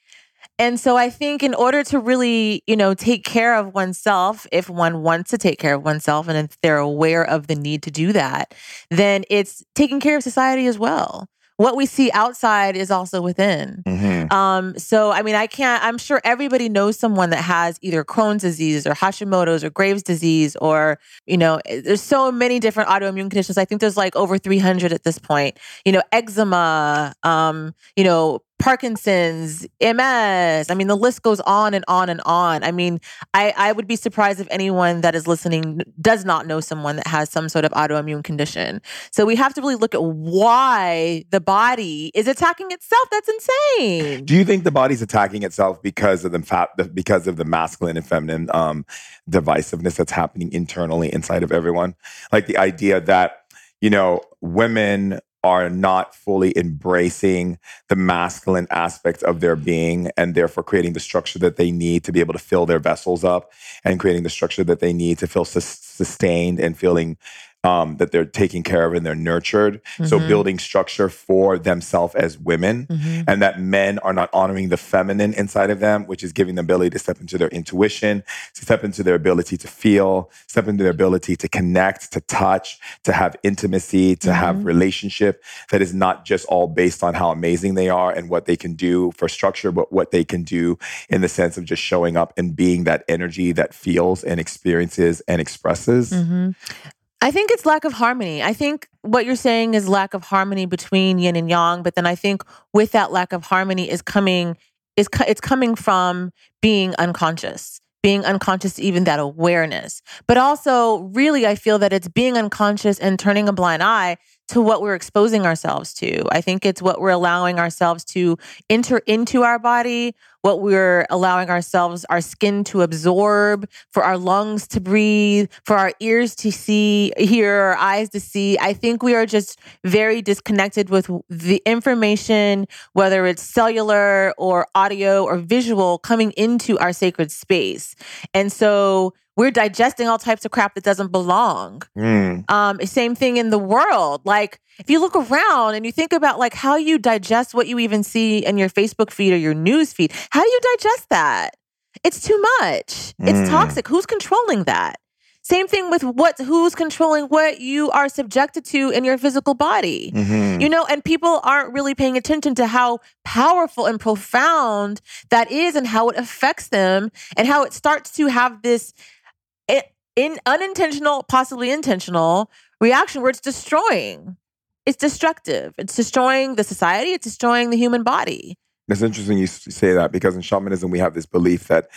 And so I think in order to really, you know, take care of oneself, if one wants to take care of oneself and if they're aware of the need to do that, then it's taking care of society as well. What we see outside is also within. hmm Um, so I mean, I can't, I'm sure everybody knows someone that has either Crohn's disease or Hashimoto's or Graves' disease, or, you know, eh, there's so many different autoimmune conditions. I think there's like over 300 at this point, you know, eczema, um, you know, Parkinson's, MS. I mean, the list goes on and on and on. I mean, I, I would be surprised if anyone that is listening does not know someone that has some sort of autoimmune condition. So we have to really look at why the body is attacking itself. That's insane. Do you think the body's attacking itself because of the fat, because of the masculine and feminine um, divisiveness that's happening internally inside of everyone? Like the idea that you know women are not fully embracing the masculine aspects of their being and therefore creating the structure that they need to be able to fill their vessels up and creating the structure that they need to feel sus- sustained and feeling um, that they're taken care of and they're nurtured. Mm-hmm. So building structure for themselves as women, mm-hmm. and that men are not honoring the feminine inside of them, which is giving them the ability to step into their intuition, to step into their ability to feel, step into their ability to connect, to touch, to have intimacy, to mm-hmm. have relationship that is not just all based on how amazing they are and what they can do for structure, but what they can do in the sense of just showing up and being that energy that feels and experiences and expresses. I think it's lack of harmony. I think what you're saying is lack of harmony between yin and yang, but then I think with that lack of harmony is coming is it's coming from being unconscious being unconscious even that awareness. But also, really, I feel that it's being unconscious and turning a blind eye to what we're exposing ourselves to. I think it's what we're allowing ourselves to enter into our body, what we're allowing ourselves, our skin to absorb, for our lungs to breathe, for our ears to see, hear, our eyes to see. I think we are just very disconnected with the information, whether it's cellular or audio or visual, coming into our sacred space. And so, we're digesting all types of crap that doesn't belong. Mm. Um, same thing in the world. Like if you look around and you think about like how you digest what you even see in your Facebook feed or your news feed, how do you digest that? It's too much. Mm. It's toxic. Who's controlling that? Same thing with what who's controlling what you are subjected to in your physical body. Mm-hmm. You know, and people aren't really paying attention to how powerful and profound that is and how it affects them and how it starts to have this in unintentional, possibly intentional reaction where it's destroying. It's destructive. It's destroying the society. It's destroying the human body. It's interesting you say that because in shamanism we have this belief that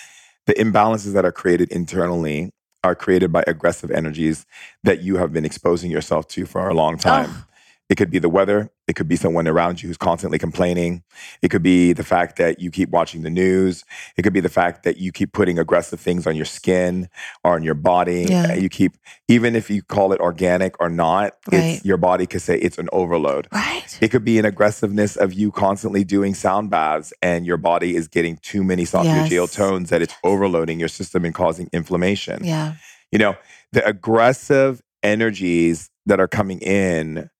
the imbalances that are created internally are created by aggressive energies that you have been exposing yourself to for a long time. Oh. It could be the weather. It could be someone around you who's constantly complaining. It could be the fact that you keep watching the news. It could be the fact that you keep putting aggressive things on your skin or on your body. Yeah. Uh, you keep, even if you call it organic or not, right. your body could say it's an overload. Right. It could be an aggressiveness of you constantly doing sound baths and your body is getting too many solfeggio yes. tones that it's overloading your system and causing inflammation. Yeah. You know, the aggressive energies that are coming in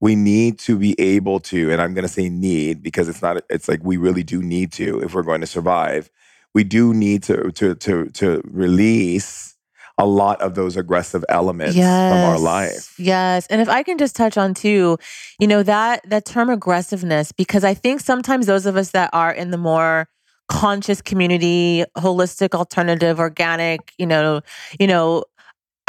we need to be able to, and I'm going to say need because it's not, it's like we really do need to if we're going to survive. We do need to to to to release a lot of those aggressive elements yes. from our life. Yes. And if I can just touch on too, you know, that that term aggressiveness, because I think sometimes those of us that are in the more conscious community, holistic, alternative, organic, you know, you know,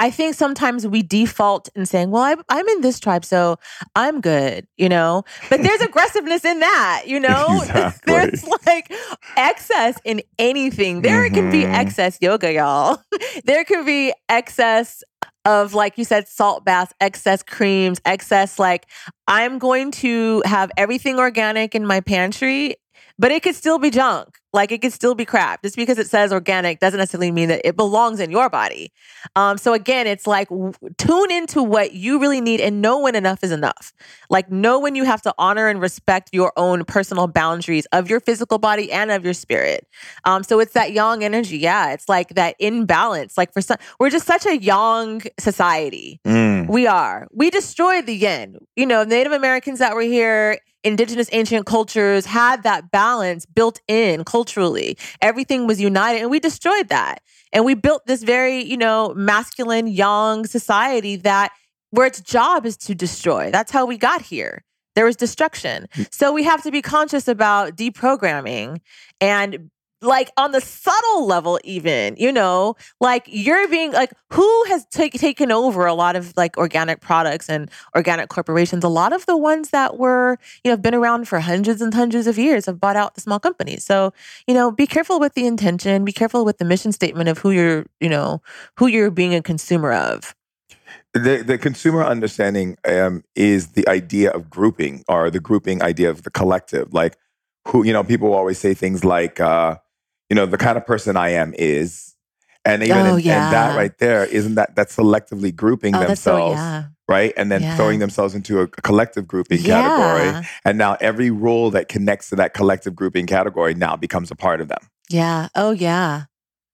I think sometimes we default in saying, well, I'm, I'm in this tribe, so I'm good, you know? But there's aggressiveness in that, you know? Exactly. There's like excess in anything. There mm-hmm. can be mm-hmm. excess yoga, y'all. there can be excess of like you said salt baths excess creams excess like i'm going to have everything organic in my pantry but it could still be junk. Like it could still be crap. Just because it says organic doesn't necessarily mean that it belongs in your body. Um, so again, it's like w- tune into what you really need and know when enough is enough. Like know when you have to honor and respect your own personal boundaries of your physical body and of your spirit. Um, so it's that yang energy. Yeah, it's like that imbalance. Like for some, we're just such a yang society. Mm. We are. We destroyed the yin. You know, Native Americans that were here indigenous ancient cultures had that balance built in culturally. Everything was united and we destroyed that. And we built this very, you know, masculine, yang society that where its job is to destroy. That's how we got here. There was destruction. Mm. So we have to be conscious about deprogramming and like on the subtle level even you know? Like you're being like who has ta- taken over a lot of like organic products and organic corporations? A lot of the ones that were you know have been around for hundreds and hundreds of years have bought out the small companies. So you know be careful with the intention be careful with the mission statement of who you're you know who you're being a consumer of. The the consumer understanding um, is the idea of grouping or the grouping idea of the collective. Like who you know people always say things like uh, you know the kind of person i am is. And even Oh, in- and that right there isn't that that's selectively grouping oh that's so themselves yeah. right? And then Yeah. throwing themselves into a collective grouping category. And now every rule that connects to that collective grouping category now becomes a part of them. Yeah. Oh yeah.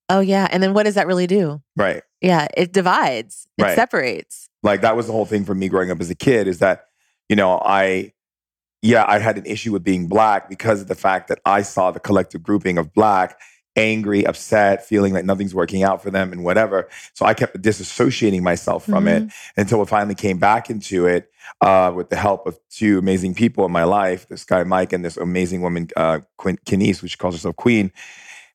Oh yeah. And then what does that really do? Right. Yeah it divides. It Right. separates. Like that was the whole thing for me growing up as a kid is that you know i yeah i had an issue with being black because of the fact that i saw the collective grouping of black angry upset feeling like nothing's working out for them and whatever. So i kept disassociating myself from it until I finally came back into it uh, with the help of two amazing people in my life this guy mike and this amazing woman uh, Quin- Kenise, which calls herself queen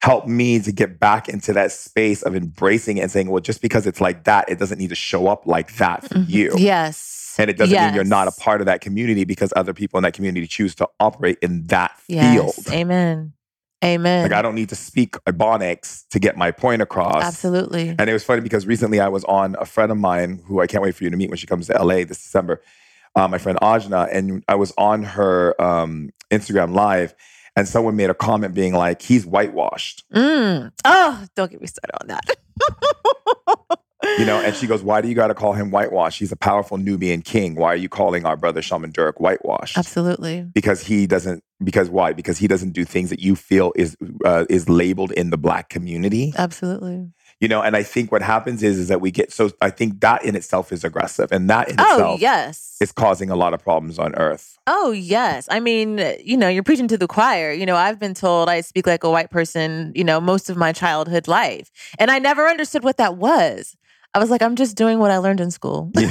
helped me to get back into that space of embracing it and saying well just because it's like that it doesn't need to show up like that for Mhm. you. Yes and it doesn't mean you're not a part of that community because other people in that community choose to operate in that yes field. amen amen Like I don't need to speak Ebonics to get my point across. absolutely And it was funny because recently I was on a friend of mine who I can't wait for you to meet when she comes to LA this December. Uh, my friend Ajna, and I was on her um, Instagram live, and someone made a comment being like, "He's whitewashed," Mm. Oh, don't get me started on that. you know. And she goes, "Why do you got to call him whitewashed? He's a powerful Nubian king. Why are you calling our brother Shaman Durek whitewashed?" Absolutely. because he doesn't because why because he doesn't do things that you feel is uh, is labeled in the black community Absolutely. you know and i think what happens is is that we get so i think that in itself is aggressive and that in Oh, itself yes. is causing a lot of problems on earth Oh, yes. I mean, you know, you're preaching to the choir. You know, I've been told I speak like a white person, you know, most of my childhood life. And I never understood what that was. I was like, I'm just doing what I learned in school. like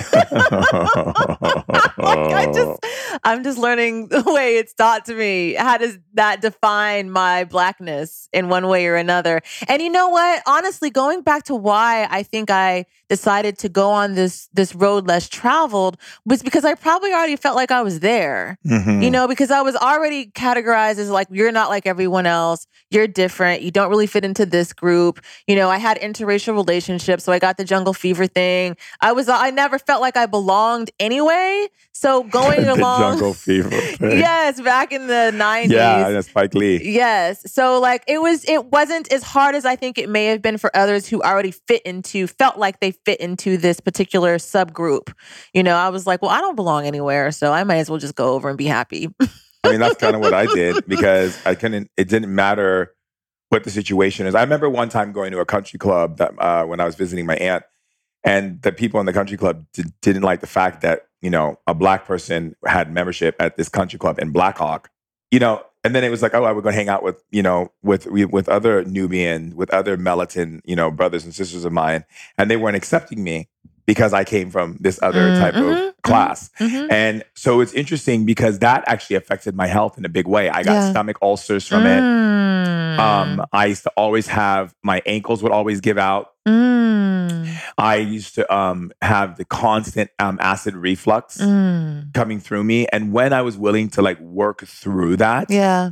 I just I'm just learning the way it's taught to me. How does that define my blackness in one way or another? And you know what? Honestly, going back to why I think I decided to go on this this road less traveled was because I probably already felt like I was there. Mhm. You know, because I was already categorized as like, you're not like everyone else. You're different. You don't really fit into this group. You know, I had interracial relationships. So I got the jungle fever thing. I was, I never felt like I belonged anyway. So going the along. jungle fever thing. yes, back in the 90s. yeah that's spike lee Yes. So like it was it wasn't as hard as I think it may have been for others who already fit into felt like they fit into this particular subgroup. You know, I was like, well, I don't belong anywhere, so I might as well just go over and be happy. I mean, that's kind of what I did because I couldn't. It didn't matter what the situation is. I remember one time going to a country club that uh, when I was visiting my aunt, and the people in the country club did, didn't like the fact that you know a black person had membership at this country club in Blackhawk. You know, and then it was like, oh, I would go hang out with you know with with other Nubian, with other Melton, you know, brothers and sisters of mine, and they weren't accepting me because I came from this other Mm, type mhm, of mhm. class. Mhm. And so it's interesting because that actually affected my health in a big way. I got Yeah. stomach ulcers from it. Mm. Um, I used to always have my ankles would always give out. Mm. I used to um, have the constant um, acid reflux Mm. coming through me. And when I was willing to like work through that, Yeah.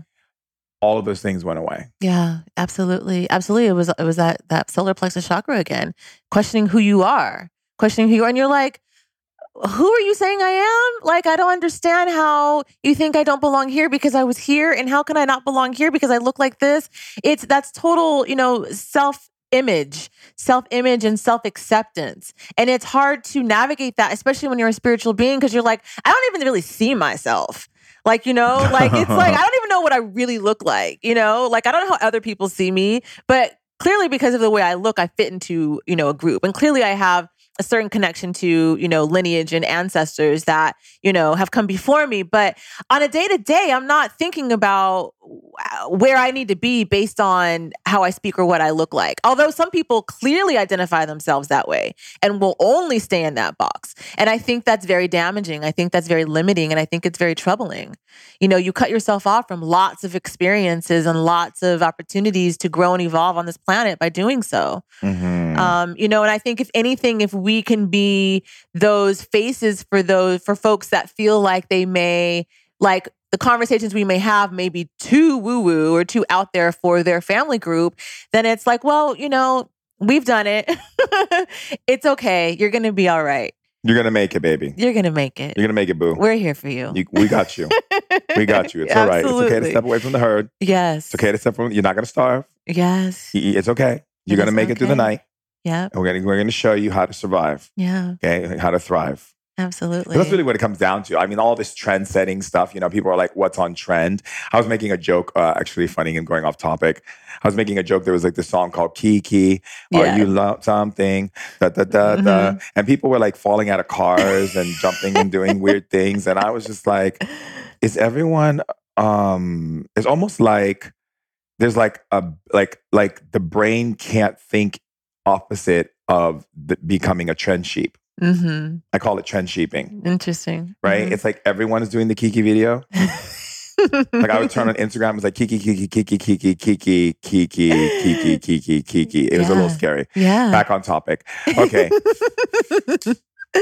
all of those things went away. Yeah, absolutely. Absolutely. It was it was that that solar plexus chakra again, questioning who you are, questioning who you are. And you're like, who are you saying I am? Like, I don't understand how you think I don't belong here because I was here. And how can I not belong here because I look like this? It's that's total, you know, self image, self image, and self acceptance. And it's hard to navigate that, especially when you're a spiritual being, because you're like, I don't even really see myself. Like, you know, like it's like, I don't even know what I really look like, you know? Like, I don't know how other people see me, but clearly because of the way I look, I fit into, you know, a group. And clearly I have a certain connection to, you know, lineage and ancestors that, you know, have come before me. But on a day to day, I'm not thinking about where I need to be based on how I speak or what I look like. Although some people clearly identify themselves that way and will only stay in that box. And I think that's very damaging. I think that's very limiting. And I think it's very troubling. You know, you cut yourself off from lots of experiences and lots of opportunities to grow and evolve on this planet by doing so. Mhm. Um, you know, and I think if anything, if we can be those faces for those for folks that feel like they may like the conversations we may have may be too woo woo or too out there for their family group, then it's like, well, you know, we've done it. it's okay. You're gonna be all right. You're gonna make it, baby. You're gonna make it. You're gonna make it, boo. We're here for you. You, we got you. We got you. It's all right. It's okay to step away from the herd. Yes. It's okay to step from. You're not gonna starve. Yes. It's okay. You're It gonna is make it through the night, Yeah. and we're gonna we're gonna show you how to survive. Yeah. Okay, how to thrive. Absolutely. That's really what it comes down to. I mean, all this trend setting stuff, you know, people are like, what's on trend? I was making a joke, uh, actually funny and going off topic. I was making a joke. There was like this song called Kiki, Yeah. Are You Love Something? Da, da, da, da. Mhm. And people were like falling out of cars and jumping and doing weird things. And I was just like, is everyone, um, it's almost like there's like a, like, like the brain can't think opposite of the, becoming a trend sheep. Mm-hmm. I call it trend sheeping Interesting. right? It's like everyone is doing the Kiki video. Like I would turn on Instagram, it's like Kiki, Kiki, Kiki, Kiki, Kiki, Kiki, Kiki, Kiki, Kiki. It was a little scary. yeah. Back on topic. Okay,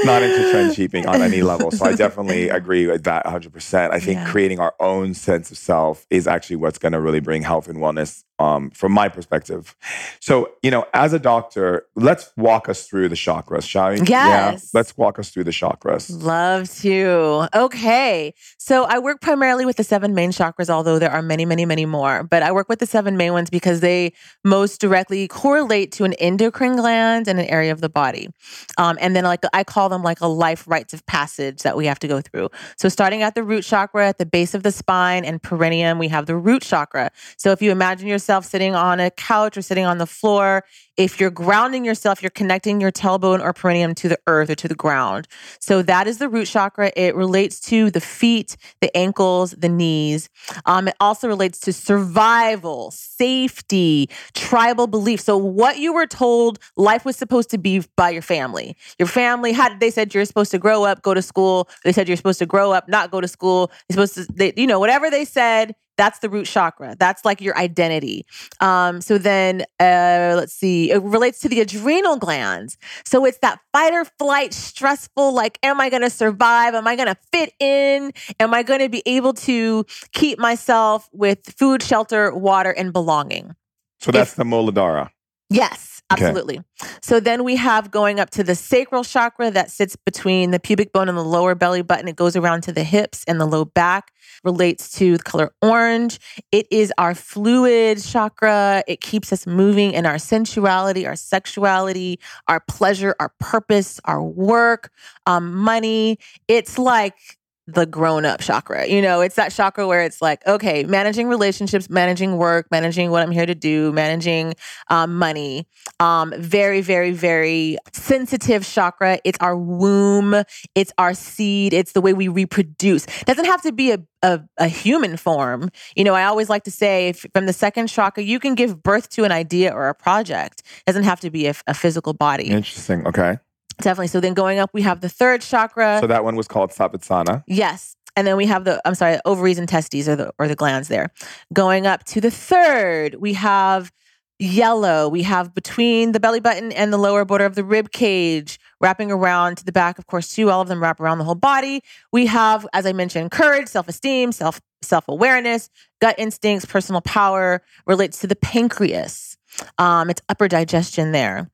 not into trend sheeping on any level. So I definitely agree with that 100%. I think Yeah. creating our own sense of self is actually what's going to really bring health and wellness um, from my perspective. So, you know, as a doctor, let's walk us through the chakras, shall we? Yeah, Yes. let's walk us through the chakras. Love to. Okay. So I work primarily with the seven main chakras, although there are many, many, many more. But I work with the seven main ones because they most directly correlate to an endocrine gland and an area of the body. Um, and then, like, I call them like a life rites of passage that we have to go through. So, starting at the root chakra, at the base of the spine and perineum, we have the root chakra. So, if you imagine yourself sitting on a couch or sitting on the floor, if you're grounding yourself, you're connecting your tailbone or perineum to the earth or to the ground. So that is the root chakra. It relates to the feet, the ankles, the knees. Um, it also relates to survival, safety, tribal belief. So what you were told life was supposed to be by your family. Your family had they said you're supposed to grow up, go to school. They said you're supposed to grow up, not go to school. You're supposed to, they, you know, whatever they said. That's the root chakra. That's like your identity. Um, so then, uh, let's see, it uh, relates to the adrenal glands. So it's that fight or flight, stressful, like, am I going to survive? Am I going to fit in? Am I going to be able to keep myself with food, shelter, water, and belonging? So that's the Muladhara. Yes, Okay. absolutely. So then we have going up to the sacral chakra that sits between the pubic bone and the lower belly button. It goes around to the hips and the low back, relates to the color orange. It is our fluid chakra. It keeps us moving in our sensuality, our sexuality, our pleasure, our purpose, our work, um, money. It's like the grown up chakra. You know, it's that chakra where it's like, okay, managing relationships, managing work, managing what I'm here to do, managing um, money. Um, very, very, very sensitive chakra. It's our womb, it's our seed, it's the way we reproduce. doesn't have to be a, a, a human form. You know, I always like to say if, from the second chakra, you can give birth to an idea or a project. doesn't have to be a, a physical body. Interesting. Okay. Definitely. So then going up, we have the third chakra. So that one was called Svadhisthana. Yes. And then we have the I'm sorry, ovaries and testes or the or the glands there. Going up to the third, we have yellow. We have between the belly button and the lower border of the rib cage, wrapping around to the back, of course, too. All of them wrap around the whole body. We have, as I mentioned, courage, self-esteem, self self-awareness, gut instincts, personal power, relates to the pancreas. Um, it's upper digestion there.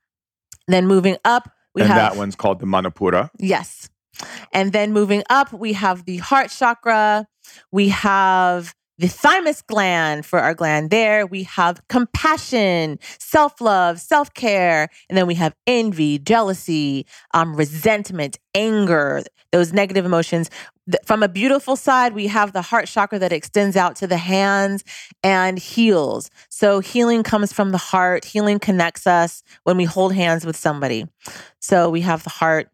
Then moving up, we and have that one's called the Manipura. Yes. And then moving up, we have the heart chakra. We have the thymus gland for our gland there. We have compassion, self love, self care. And then we have envy, jealousy, um, resentment, anger, those negative emotions. From a beautiful side, we have the heart chakra that extends out to the hands and heals. So healing comes from the heart. Healing connects us when we hold hands with somebody. So we have the heart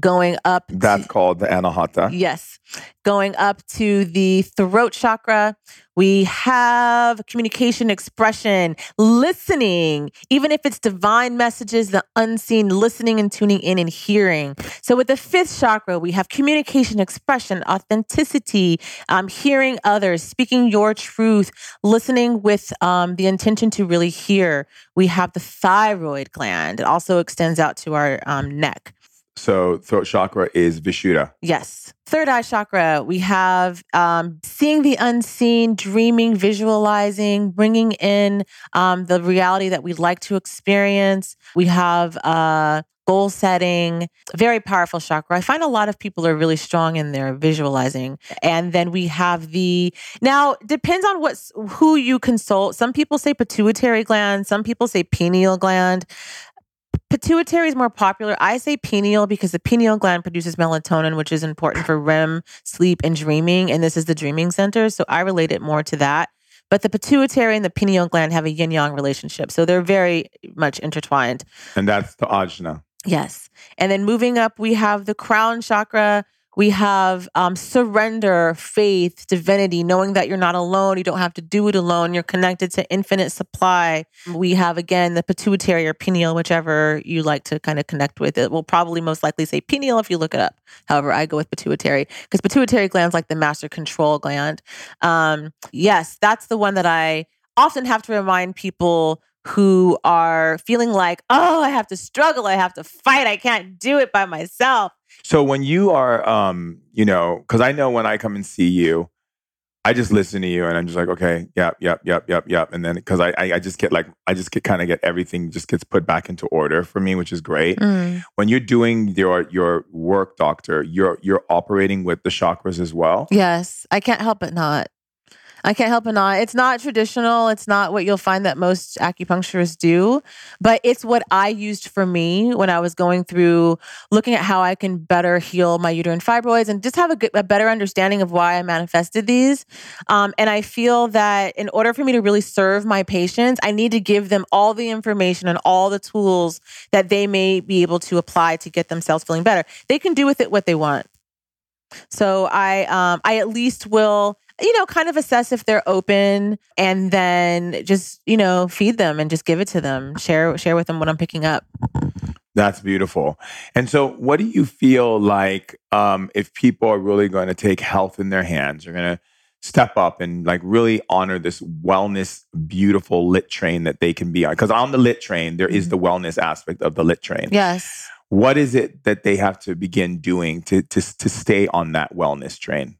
going up. That's to- called the Anahata. Yes. Going up to the throat chakra, we have communication, expression, listening, even if it's divine messages, the unseen, listening and tuning in and hearing. So, with the fifth chakra, we have communication, expression, authenticity, um, hearing others, speaking your truth, listening with um, the intention to really hear. We have the thyroid gland. It also extends out to our um, neck. So throat chakra is Vishuddha. Yes. Third eye chakra, we have um, seeing the unseen, dreaming, visualizing, bringing in um, the reality that we'd like to experience. We have uh, goal setting, very powerful chakra. I find a lot of people are really strong in their visualizing. And then we have the now depends on what's who you consult. Some people say pituitary gland, some people say pineal gland. Pituitary is more popular. I say pineal because the pineal gland produces melatonin, which is important for REM sleep and dreaming. And this is the dreaming center. So I relate it more to that. But the pituitary and the pineal gland have a yin yang relationship. So they're very much intertwined. And that's the ajna. Yes. And then moving up, we have the crown chakra. We have um, surrender, faith, divinity, knowing that you're not alone. You don't have to do it alone. You're connected to infinite supply. We have, again, the pituitary or pineal, whichever you like to kind of connect with. It will probably most likely say pineal if you look it up. However, I go with pituitary because pituitary gland's like the master control gland. Um, yes, that's the one that I often have to remind people who are feeling like, oh, I have to struggle, I have to fight, I can't do it by myself. So when you are, um, you know, because I know when I come and see you, I just listen to you and I'm just like, okay, yep, yep, yep, yep, yep. And then because I, I, I just get like, I just get kind of get everything just gets put back into order for me, which is great. Mm. When you're doing your your work, doctor, you're you're operating with the chakras as well. Yes, I can't help but not. I can't help but not. It's not traditional. It's not what you'll find that most acupuncturists do, but it's what I used for me when I was going through looking at how I can better heal my uterine fibroids and just have a, good, a better understanding of why I manifested these. Um, and I feel that in order for me to really serve my patients, I need to give them all the information and all the tools that they may be able to apply to get themselves feeling better. They can do with it what they want. So I um I at least will you know kind of assess if they're open and then just you know feed them and just give it to them share share with them what I'm picking up. That's beautiful. And so, what do you feel like um, if people are really going to take health in their hands? You're going to step up and like really honor this wellness, beautiful lit train that they can be on. Because on the lit train, there is the wellness aspect of the lit train. Yes. What is it that they have to begin doing to to to stay on that wellness train?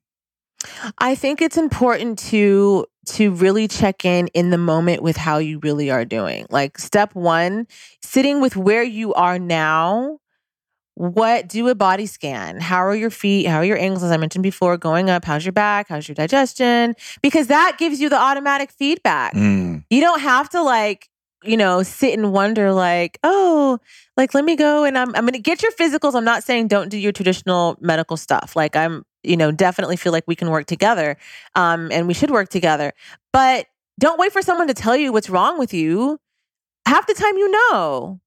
I think it's important to to really check in in the moment with how you really are doing. Like step 1, sitting with where you are now. What do a body scan? How are your feet? How are your ankles as I mentioned before going up? How's your back? How's your digestion? Because that gives you the automatic feedback. Mm. You don't have to like you know, sit and wonder like, oh, like let me go and I'm I'm gonna get your physicals. I'm not saying don't do your traditional medical stuff. Like I'm, you know, definitely feel like we can work together. Um, and we should work together. But don't wait for someone to tell you what's wrong with you. Half the time you know.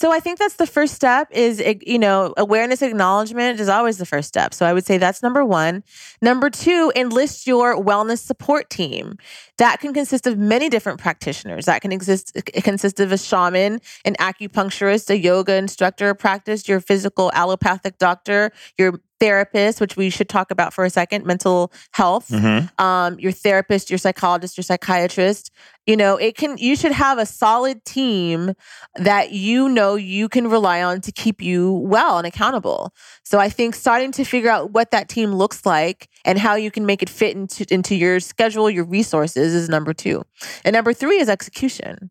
So I think that's the first step is you know awareness acknowledgement is always the first step. So I would say that's number 1. Number 2, enlist your wellness support team. That can consist of many different practitioners. That can exist consist of a shaman, an acupuncturist, a yoga instructor, practice, your physical allopathic doctor, your therapist, which we should talk about for a second, mental health, Mhm. um, your therapist, your psychologist, your psychiatrist. You know, it can you should have a solid team that you know you can rely on to keep you well and accountable. So I think starting to figure out what that team looks like and how you can make it fit into into your schedule, your resources is number 2. And number 3 is execution.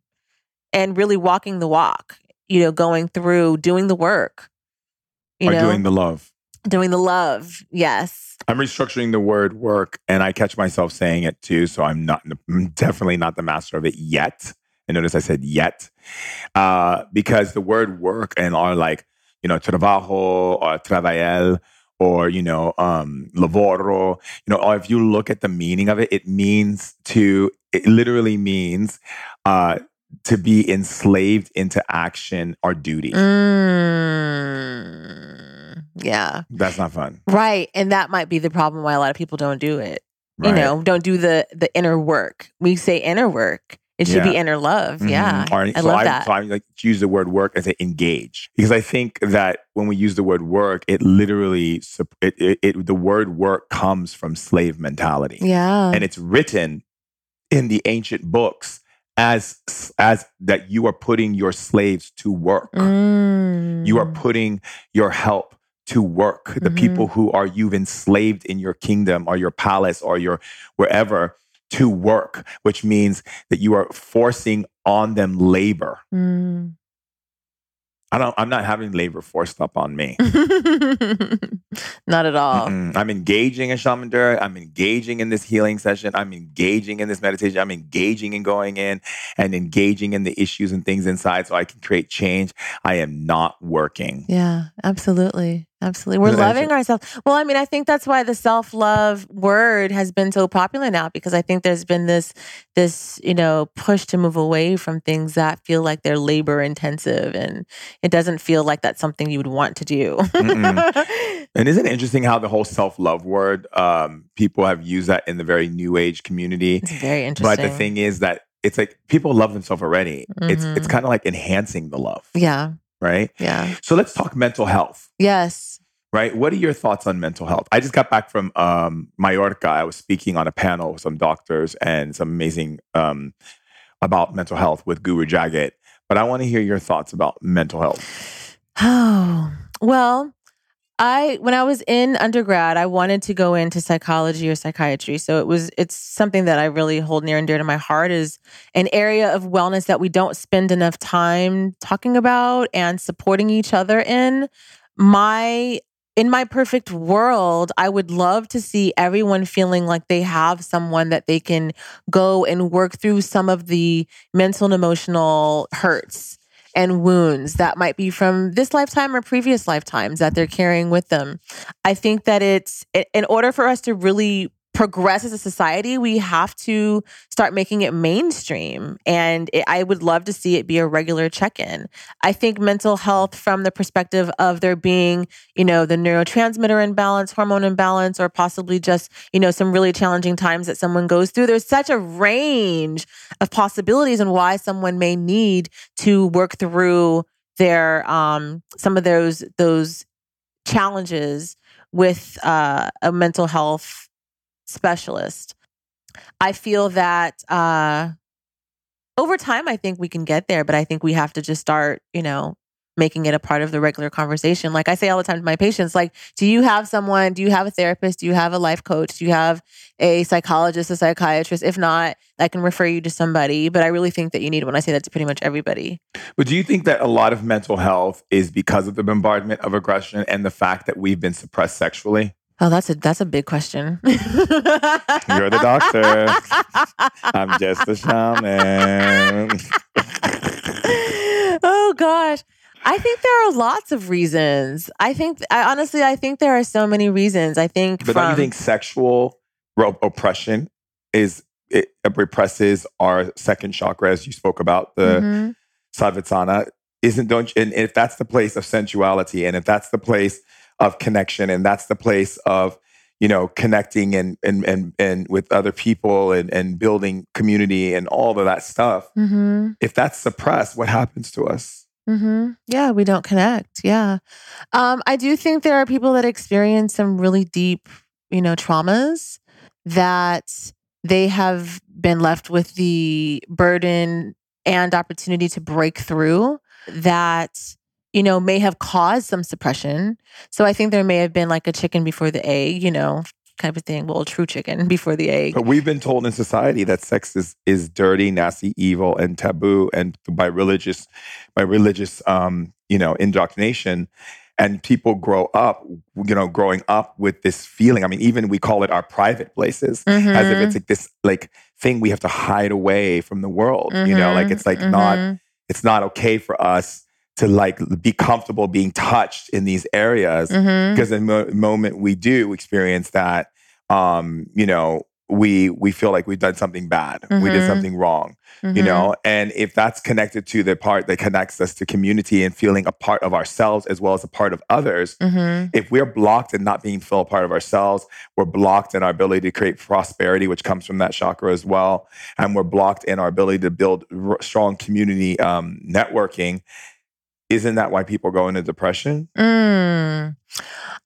And really walking the walk, you know, going through doing the work. You Or know, doing the love. Doing the love. Yes. I'm restructuring the word work, and I catch myself saying it too. So I'm not, I'm definitely not the master of it yet. And notice I said yet, uh, because the word work and are like, you know, trabajo or travail or you know um lavoro you know or if you look at the meaning of it it means to it literally means uh to be enslaved into action or duty Mm, yeah. that's not fun Right. And that might be the problem why a lot of people don't do it. right? You know, don't do the the inner work. We say inner work. It should be inner love. Mhm. Yeah. Or- I so love I, that. So I like use the word work and say engage because I think that when we use the word work, it literally it, it, it the word work comes from slave mentality, yeah. and it's written in the ancient books as as that you are putting your slaves to work. You are Mm. putting your help to work. The Mhm. people who are you've enslaved in your kingdom or your palace or your wherever to work, which means that you are forcing on them labor. Mm. I don't I'm not having labor forced up on me. Not at all. Mm-mm. I'm engaging in shaman Durek. I'm engaging in this healing session. I'm engaging in this meditation. I'm engaging in going in and engaging in the issues and things inside so I can create change. I am not working. Yeah, absolutely. Absolutely. We're loving ourselves. Well, I mean, I think that's why the self-love word has been so popular now because I think there's been this this, you know, push to move away from things that feel like they're labor intensive and it doesn't feel like that's something you would want to do. And isn't it interesting how the whole self love word, um, people have used that in the very new age community? it's very interesting. But the thing is that it's like people love themselves already. It's it's Mhm. kind of like enhancing the love, Yeah. right? Yeah. So let's talk mental health. Yes. Right? What are your thoughts on mental health? I just got back from um, Mallorca. I was speaking on a panel with some doctors and some amazing um, about mental health with Guru Jagat. But I want to hear your thoughts about mental health. Oh, well, I when I was in undergrad, I wanted to go into psychology or psychiatry. So it was it's something that I really hold near and dear to my heart is an area of wellness that we don't spend enough time talking about and supporting each other in. My in my perfect world, I would love to see everyone feeling like they have someone that they can go and work through some of the mental and emotional hurts and wounds that might be from this lifetime or previous lifetimes that they're carrying with them. I think that it's in order for us to really progress as a society, we have to start making it mainstream. And it, I would love to see it be a regular check in. I think mental health, from the perspective of there being, you know, the neurotransmitter imbalance, hormone imbalance, or possibly just, you know, some really challenging times that someone goes through, there's such a range of possibilities and why someone may need to work through their um some of those those challenges with uh, a mental health specialist. I feel that uh, over time, I think we can get there, but I think we have to just start, you know, making it a part of the regular conversation. Like I say all the time to my patients, like, do you have someone, do you have a therapist, do you have a life coach, do you have a psychologist, a psychiatrist? If not, I can refer you to somebody. But I really think that you need one. I say that to pretty much everybody. But do you think that a lot of mental health is because of the bombardment of aggression and the fact that we've been suppressed sexually? Oh, that's a that's a big question. You're the doctor. I'm just a shaman. oh gosh. I think there are lots of reasons. I think I honestly I think there are so many reasons. I think But from don't you think sexual oppression is it represses our second chakra, as you spoke about the Mhm. Svadhisthana? Isn't don't you, and if that's the place of sensuality, and if that's the place of connection, and that's the place of you know connecting and and and and with other people and and building community and all of that stuff, Mhm. if that's suppressed, what happens to us? Mm-hmm. Yeah, we don't connect. Yeah. Um, I do think there are people that experience some really deep, you know, traumas that they have been left with the burden and opportunity to break through that, you know, may have caused some suppression. So I think there may have been like a chicken before the egg, you know, kind of a thing. Well, true chicken before the egg. But we've been told in society that sex is is dirty, nasty, evil, and taboo, and by religious by religious um, you know indoctrination. And people grow up, you know, growing up with this feeling. I mean, even we call it our private places, as if it's like this like thing we have to hide away from the world. You know, like Mhm. it's like not Mhm. it's not okay for us to like be comfortable being touched in these areas because the mo- moment we do experience that um you know we we feel like we've done something bad we did Mhm. something wrong you Mhm. know and if that's connected to the part that connects us to community and feeling a part of ourselves as well as a part of others Mhm. if we're blocked in not being feel a part of ourselves we're blocked in our ability to create prosperity which comes from that chakra as well and we're blocked in our ability to build r- strong community um, networking isn't that why people go into depression Mm.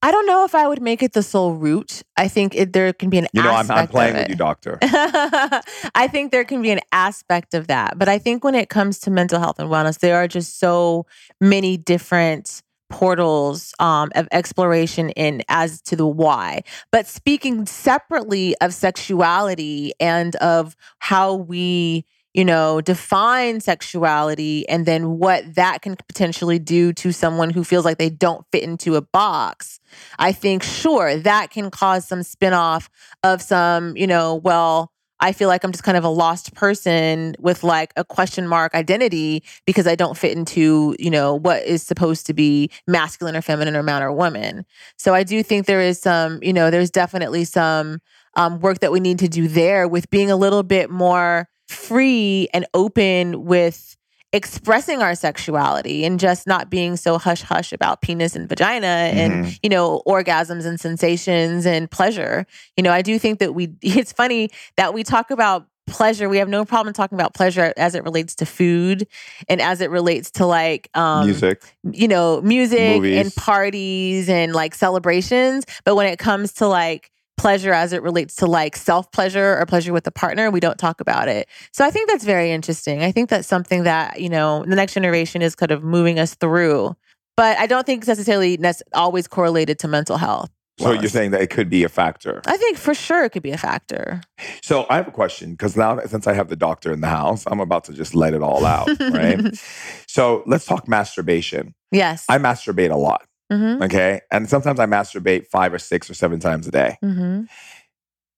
I don't know if I would make it the sole root. I think it, there can be an you know i'm, I'm playing with you doctor I think there can be an aspect of that. But I think when it comes to mental health and wellness, there are just so many different portals um, of exploration in as to the why. But speaking separately of sexuality and of how we you know, define sexuality and then what that can potentially do to someone who feels like they don't fit into a box. I think, sure, that can cause some spinoff of some, you know, well, I feel like I'm just kind of a lost person with like a question mark identity because I don't fit into, you know, what is supposed to be masculine or feminine or man or woman. So I do think there is some, you know, there's definitely some um, work that we need to do there with being a little bit more free and open with expressing our sexuality and just not being so hush hush about penis and vagina and Mhm. you know orgasms and sensations and pleasure you know i do think that we it's funny that we talk about pleasure we have no problem talking about pleasure as it relates to food and as it relates to like um music you know, music and parties and like celebrations. But when it comes to like pleasure as it relates to like self pleasure or pleasure with a partner, we don't talk about it. So I think that's very interesting. I think that's something that, you know, the next generation is kind of moving us through. But I don't think it's necessarily nec- always correlated to mental health. so you're saying that it could be a factor I think for sure it could be a factor. So I have a question because now since I have the doctor in the house, I'm about to just let it all out, right? so let's talk masturbation. Yes. I masturbate a lot, mm-hmm. okay? And sometimes I masturbate five or six or seven times a day. Mm-hmm.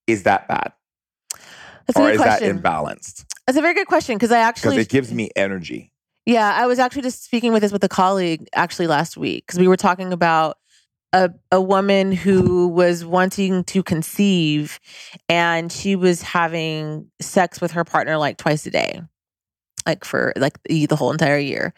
Is that bad? That's a or is that imbalanced? That's a very good question because I actually. Because it gives me energy. Yeah, I was actually just speaking with this with a colleague actually last week because we were talking about a a woman who was wanting to conceive and she was having sex with her partner like twice a day. Like for like the, the whole entire year.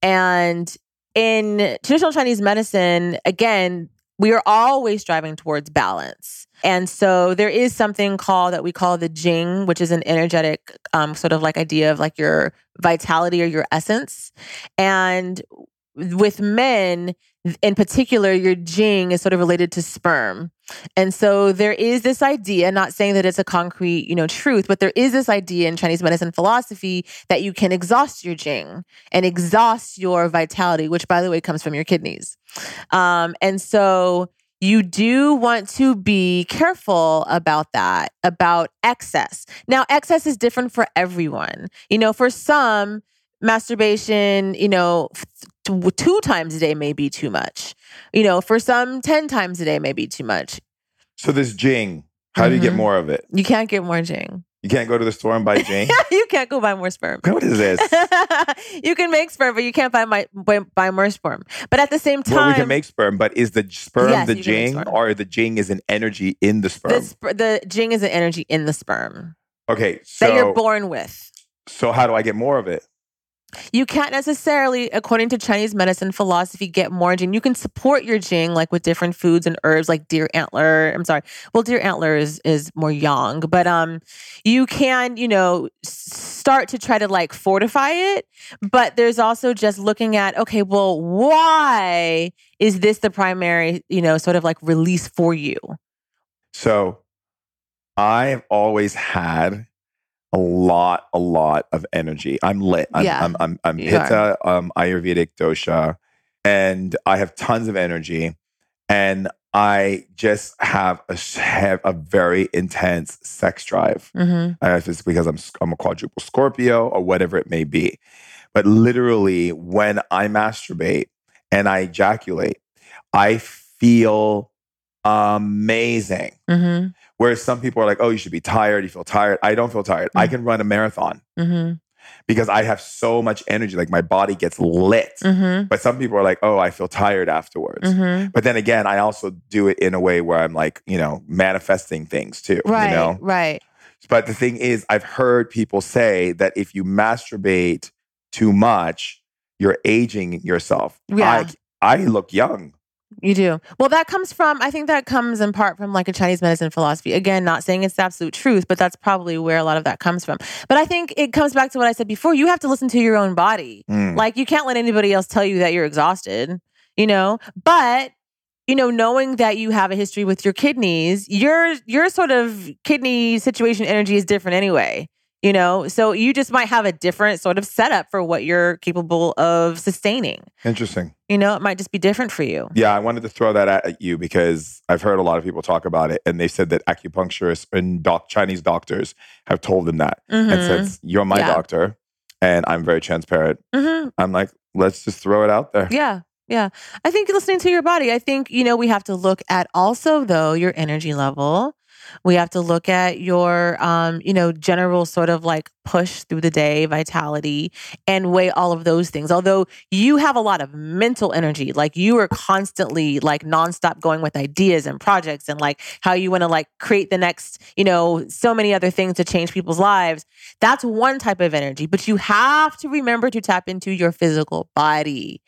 And in traditional Chinese medicine, again, we are always striving towards balance. And so there is something called that we call the Jing, which is an energetic um, sort of like idea of like your vitality or your essence. And with men in particular, your Jing is sort of related to sperm. And so there is this idea, not saying that it's a concrete, you know, truth, but there is this idea in Chinese medicine philosophy that you can exhaust your Jing and exhaust your vitality, which by the way comes from your kidneys. Um, and so you do want to be careful about that, about excess. Now, excess is different for everyone. You know, for some, masturbation, you know, two times a day may be too much. You know, for some, 10 times a day may be too much. So this Jing, how do you get Mhm. more of it? You can't get more Jing. You can't go to the store and buy Jing? you can't go buy more sperm. what is this? you can make sperm, but you can't buy my buy, more sperm. But at the same time, Well, we can make sperm, but is the sperm Yes, the you can make Jing sperm. or the Jing is an energy in the sperm? the, sp- the Jing is an energy in the sperm okay, so that you're born with. so how do I get more of it? You can't necessarily, according to Chinese medicine philosophy, get more Jing. You can support your Jing like with different foods and herbs, like deer antler. I'm sorry. Well, deer antler is is more yang, but um, you can, you know, start to try to like fortify it. But there's also just looking at, okay, well, why is this the primary, you know, sort of like release for you? So I've always had a lot, a lot of energy. I'm lit. I'm Yeah, I'm I'm, I'm Pitta, um, Ayurvedic dosha, and I have tons of energy. And I just have a have a very intense sex drive. Mm-hmm. I don't know if it's because I'm I'm a quadruple Scorpio or whatever it may be. But literally, when I masturbate and I ejaculate, I feel amazing. Mm-hmm. Whereas some people are like, oh, you should be tired. You feel tired. I don't feel tired. I Mm. can run a marathon. Mm-hmm. because I have so much energy. Like my body gets lit. Mm-hmm. But some people are like, oh, I feel tired afterwards. Mm-hmm. But then again, I also do it in a way where I'm like, you know, manifesting things too. Right. You know? Right. But the thing is, I've heard people say that if you masturbate too much, you're aging yourself. Yeah. I, I look young. You do. Well, that comes from, I think that comes in part from like a Chinese medicine philosophy. Again, not saying it's the absolute truth, but that's probably where a lot of that comes from. But I think it comes back to what I said before. You have to listen to your own body. Mm. Like, you can't let anybody else tell you that you're exhausted, you know? But, you know, knowing that you have a history with your kidneys, your your sort of kidney situation energy is different anyway. You know, so you just might have a different sort of setup for what you're capable of sustaining. Interesting. You know, it might just be different for you. Yeah, I wanted to throw that at you because I've heard a lot of people talk about it, and they said that acupuncturists and doc- Chinese doctors have told them that and Mhm. said, "You're my Yeah. doctor," and I'm very transparent. Mhm. I'm like, let's just throw it out there. Yeah. Yeah. I think listening to your body, I think, you know, we have to look at also, though, your energy level. We have to look at your, um, you know, general sort of like push through the day, vitality, and weigh all of those things. Although you have a lot of mental energy, like you are constantly like nonstop going with ideas and projects and like how you want to like create the next, you know, so many other things to change people's lives. That's one type of energy, but you have to remember to tap into your physical body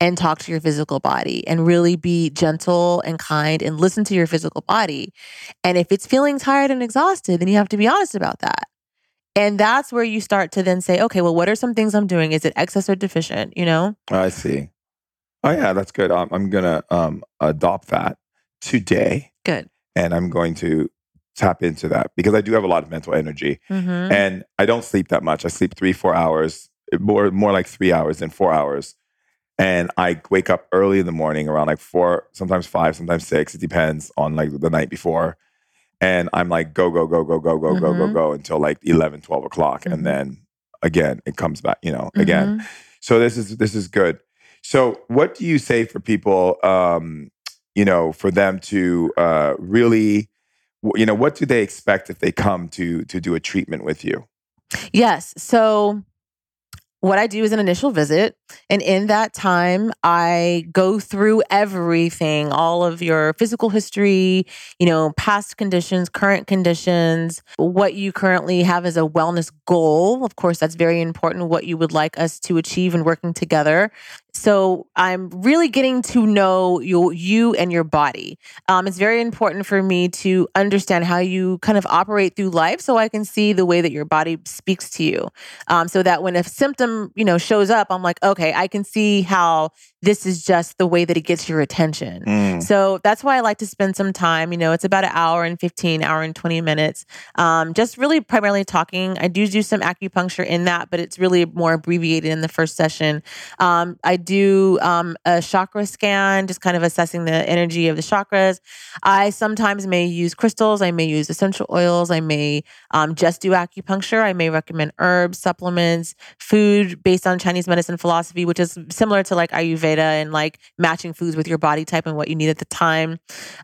and talk to your physical body and really be gentle and kind and listen to your physical body. And if it's feeling tired and exhausted, then you have to be honest about that. And that's where you start to then say, okay, well, what are some things I'm doing? Is it excess or deficient? You know? I see. Oh yeah, that's good. Um, I'm gonna um, adopt that today, Good. and I'm going to tap into that because I do have a lot of mental energy, Mm-hmm. and I don't sleep that much. I sleep three, four hours, more more like three hours than four hours, and I wake up early in the morning around like four, sometimes five, sometimes six. It depends on like the night before, and i'm like go go go go go go mm-hmm. go go mm-hmm. go until like 11 12 o'clock mm-hmm. and then again it comes back you know again mm-hmm. so this is this is good so what do you say for people um you know for them to uh really you know what do they expect if they come to to do a treatment with you yes so what I do is an initial visit. And in that time, I go through everything, all of your physical history, you know, past conditions, current conditions, what you currently have as a wellness goal. Of course, that's very important, what you would like us to achieve in working together. So I'm really getting to know you, you and your body. Um, it's very important for me to understand how you kind of operate through life so I can see the way that your body speaks to you um, so that when a symptom you know shows up i'm like okay i can see how this is just the way that it gets your attention Mm. so that's why I like to spend some time. You know, it's about an hour and 15, hour and 20 minutes. Um, just really primarily talking. I do do some acupuncture in that, but it's really more abbreviated in the first session. Um, I do um, a chakra scan, just kind of assessing the energy of the chakras. I sometimes may use crystals. I may use essential oils. I may um, just do acupuncture. I may recommend herbs, supplements, food based on Chinese medicine philosophy, which is similar to like Ayurveda and like matching foods with your body type and what you need at the time.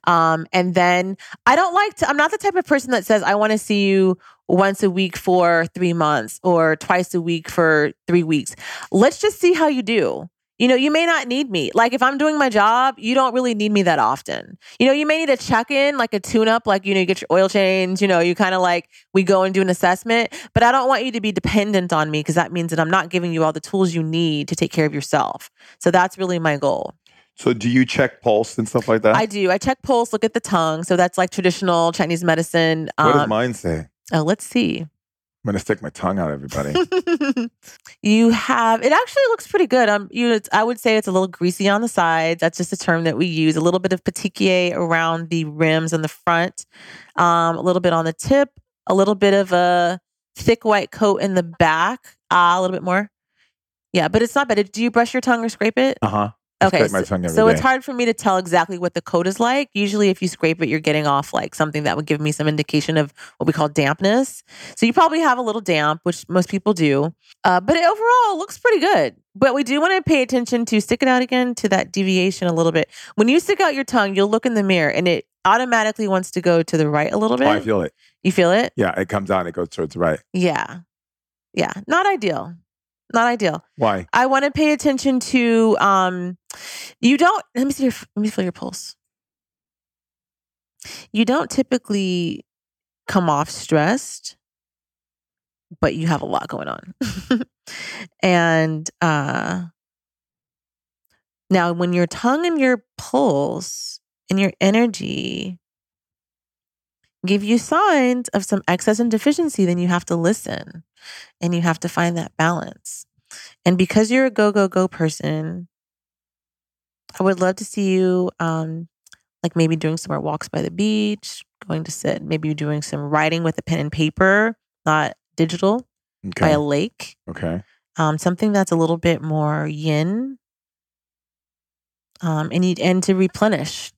Um, and then I don't like to, I'm not the type of person that says, I want to see you once a week for three months or twice a week for three weeks. Let's just see how you do. You know, you may not need me. Like if I'm doing my job, you don't really need me that often. You know, you may need a check in, like a tune up, like, you know, you get your oil change, you know, you kind of like, we go and do an assessment. But I don't want you to be dependent on me because that means that I'm not giving you all the tools you need to take care of yourself. So that's really my goal. So do you check pulse and stuff like that? I do. I check pulse, look at the tongue. So that's like traditional Chinese medicine. what does Um, mine say? oh, let's see. I'm gonna stick my tongue out, everybody. you have it actually looks pretty good. Um, you it's, I would say it's a little greasy on the sides. That's just a term that we use. A little bit of petechiae around the rims and the front. Um, a little bit on the tip. A little bit of a thick white coat in the back. Ah, a little bit more. Yeah, but it's not bad. Do you brush your tongue or scrape it? Uh huh. Okay, so, so it's hard for me to tell exactly what the coat is like. Usually, if you scrape it, you're getting off like something that would give me some indication of what we call dampness. So you probably have a little damp, which most people do. Uh, but it overall looks pretty good. But we do want to pay attention to stick it out again to that deviation a little bit. When you stick out your tongue, you'll look in the mirror and it automatically wants to go to the right a little bit. Oh, I feel it. you feel it? Yeah, it comes out and it goes towards the right. Yeah. Yeah, not ideal. Not ideal. Why? I want to pay attention to um you don't let me see your let me feel your pulse. You don't typically come off stressed, but you have a lot going on. and uh now when your tongue and your pulse and your energy give you signs of some excess and deficiency, then you have to listen and you have to find that balance. And because you're a go, go, go person, I would love to see you um, like maybe doing some more walks by the beach, going to sit, maybe doing some writing with a pen and paper, not digital, by a lake. Okay. Um, something that's a little bit more yin. Um, and you, and to replenish.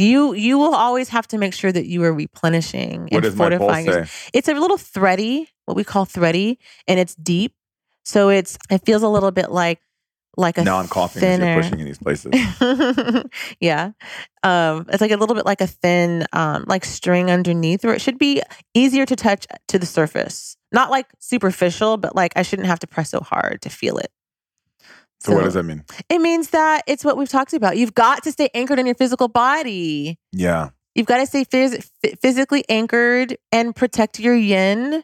You you will always have to make sure that you are replenishing What and does my pulse fortifying. say? It's a little thready, what we call thready, and it's deep. So it's it feels a little bit like like a Now I'm coughing as thinner. you're pushing in these places. yeah. Um, it's like a little bit like a thin um like string underneath, or it should be easier to touch to the surface. Not like superficial, but like I shouldn't have to press so hard to feel it. So, what does that mean? It means that it's what we've talked about. You've got to stay anchored in your physical body. Yeah. You've got to stay phys- physically anchored and protect your yin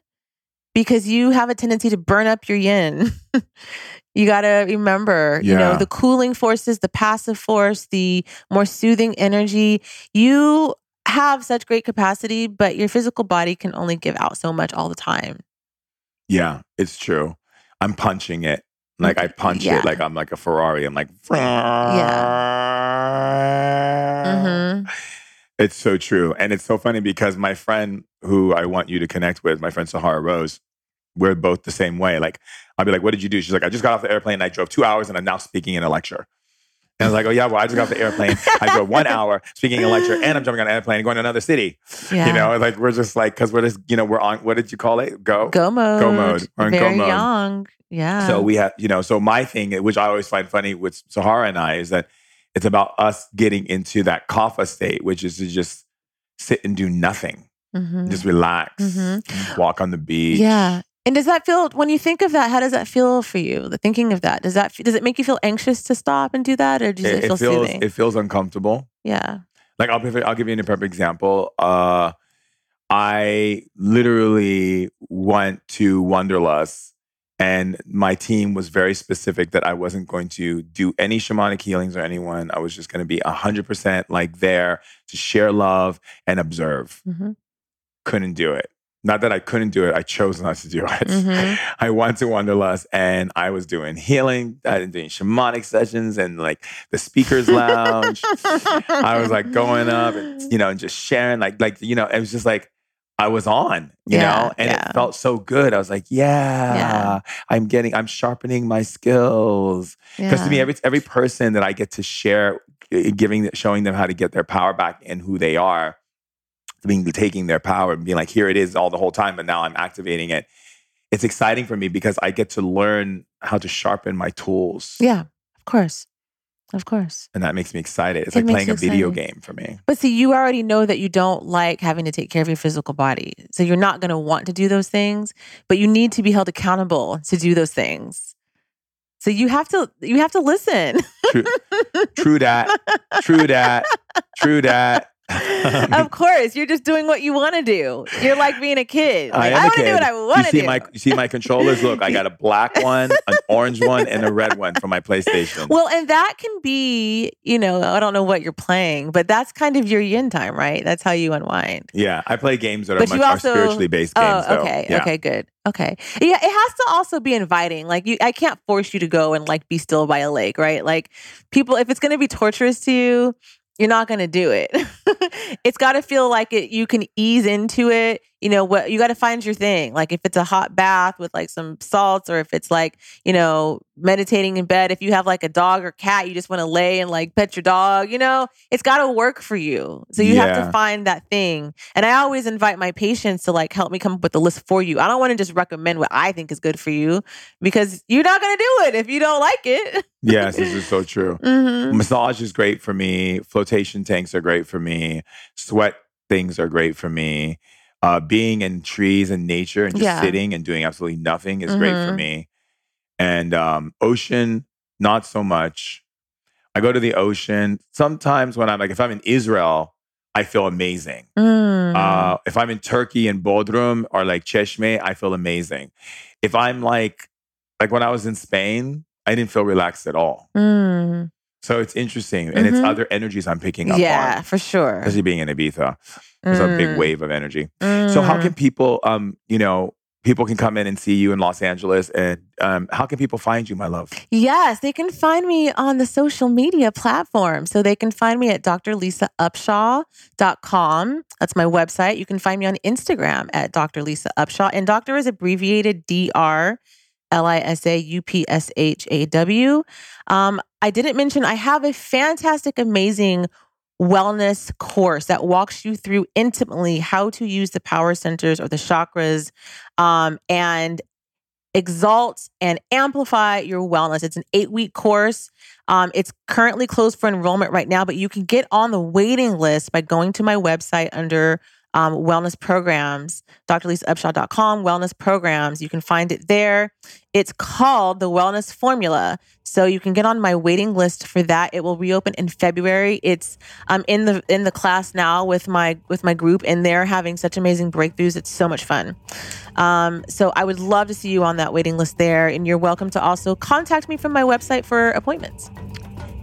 because you have a tendency to burn up your yin. you got to remember, you know, the cooling forces, the passive force, the more soothing energy. You have such great capacity, but your physical body can only give out so much all the time. Yeah, it's true. I'm punching it. Like I punch Yeah. it like I'm like a Ferrari. I'm like, hmm It's so true. And it's so funny because my friend who I want you to connect with, my friend Sahara Rose, we're both the same way. Like, I'll be like, what did you do? She's like, I just got off the airplane and I drove two hours and I'm now speaking in a lecture. And I was like, oh, yeah, well, I just got off the airplane. I drove one hour speaking in a lecture and I'm jumping on an airplane and going to another city. Yeah. You know, like we're just like, because we're just, you know, we're on, what did you call it? Go? go mode. Go mode. We're in go Very mode. young. Yeah. So we have, you know, so my thing, which I always find funny with Sahara and I, is that it's about us getting into that kapha state, which is to just sit and do nothing, Mhm. just relax, Mhm. walk on the beach. Yeah. And does that feel when you think of that? How does that feel for you? The thinking of that does that does it make you feel anxious to stop and do that, or does it, It, feel it feels soothing? it feels uncomfortable. yeah. Like I'll give I'll give you a perfect example. Uh, I literally went to Wanderlust, and my team was very specific that I wasn't going to do any shamanic healings or anyone. I was just going to be hundred percent like there to share love and observe. hmm Couldn't do it. Not that I couldn't do it. I chose not to do it. Mhm. I went to Wanderlust and I was doing healing, I was doing shamanic sessions and like the speakers lounge. I was like going up and you know and just sharing like like you know it was just like I was on you Yeah, know and yeah. it felt so good. I was like yeah, Yeah. I'm getting I'm sharpening my skills because to me every every person that I get to share uh, giving showing them how to get their power back and who they are being taking their power and being like here it is all the whole time but now I'm activating it. It's exciting for me because I get to learn how to sharpen my tools. yeah, of course, of course. And that makes me excited. It's It like playing a video excited. game for me. But see, you already know that you don't like having to take care of your physical body, so you're not going to want to do those things. But you need to be held accountable to do those things. So you have to you have to listen. True, true that. True that. True that. of course, you're just doing what you want to do. You're like being a kid. I Like, am a want to do what I want to see do. my you see my controllers? Look, I got a black one, an orange one, and a red one for my PlayStation. well, and that can be, you know, I don't know what you're playing, but that's kind of your yin time, right? That's how you unwind. yeah, I play games that are But much you are spiritually based oh, games. Oh, okay. Yeah. Okay, good. Okay. Yeah, it has to also be inviting. Like you I can't force you to go and like be still by a lake, right? Like people if it's going to be torturous to you, you're not going to do it. it's got to feel like it you can ease into it. You know, what you got to find your thing. Like if it's a hot bath with like some salts or if it's like, you know, meditating in bed, if you have like a dog or cat, you just want to lay and like pet your dog, you know, it's got to work for you. So you have to find that thing. And I always invite my patients to like help me come up with the list for you. I don't want to just recommend what I think is good for you because you're not going to do it if you don't like it. Yes, this is so true. hmm Massage is great for me. Flotation tanks are great for me. Sweat things are great for me. Uh, being in trees and nature and just Yeah. sitting and doing absolutely nothing is great for Mhm. me. And um, ocean, not so much. I go to the ocean sometimes when I'm like, if I'm in Israel, I feel amazing. Mm. Uh, if I'm in Turkey and Bodrum or like Cheshme, I feel amazing. If I'm like, like when I was in Spain, I didn't feel relaxed at all. Mm. So it's interesting, and it's Mhm. other energies I'm picking up Yeah, on, for sure. especially being in Ibiza. There's a big Mm. wave of energy. So how Mm. can people, um, you know, people can come in and see you in Los Angeles, and um, how can people find you, my love? Yes, they can find me on the social media platform. So they can find me at drlisaupshaw.com. That's my website. You can find me on Instagram at drlisaupshaw. And doctor is abbreviated DR. L I S A U P S H A W. Um, I didn't mention I have a fantastic, amazing wellness course that walks you through intimately how to use the power centers or the chakras um, and exalt and amplify your wellness. It's an eight week course. Um, it's currently closed for enrollment right now, but you can get on the waiting list by going to my website under um, wellness programs, drlisaupshaw.com, wellness programs. You can find it there. It's called the Wellness Formula. So you can get on my waiting list for that. It will reopen in February. It's I'm in the in the class now with my with my group, and they're having such amazing breakthroughs. It's so much fun. Um, so I would love to see you on that waiting list there, and you're welcome to also contact me from my website for appointments.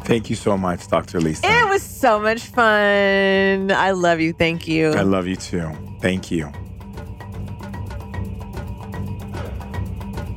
Thank you so much, Dr. Lisa. It was so much fun. I love you. Thank you. I love you too. Thank you.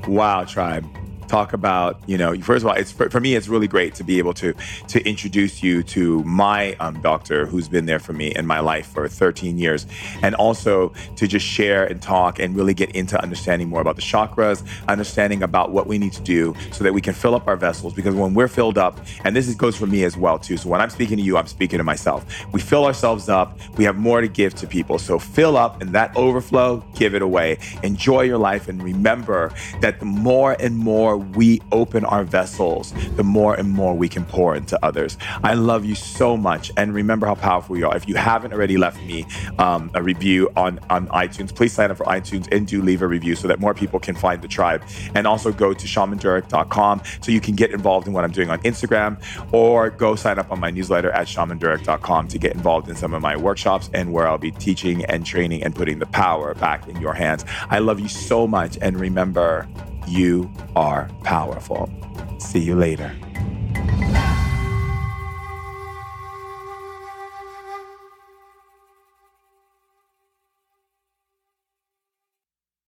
Wow, tribe. Talk about, you know, first of all, it's for, for me, it's really great to be able to to introduce you to my um, doctor who's been there for me in my life for 13 years, and also to just share and talk and really get into understanding more about the chakras, understanding about what we need to do so that we can fill up our vessels. Because when we're filled up, and this is, goes for me as well too. So when I'm speaking to you, I'm speaking to myself. We fill ourselves up. We have more to give to people. So fill up, and that overflow, give it away. Enjoy your life, and remember that the more and we open our vessels, the more and more we can pour into others. I love you so much, and remember how powerful you are. If you haven't already left me um, a review on on iTunes, please sign up for iTunes and do leave a review so that more people can find the tribe. And also go to shamandurek.com so you can get involved in what I'm doing on Instagram, or go sign up on my newsletter at shamandurek.com to get involved in some of my workshops and where I'll be teaching and training and putting the power back in your hands. I love you so much, and remember, you are powerful. See you later.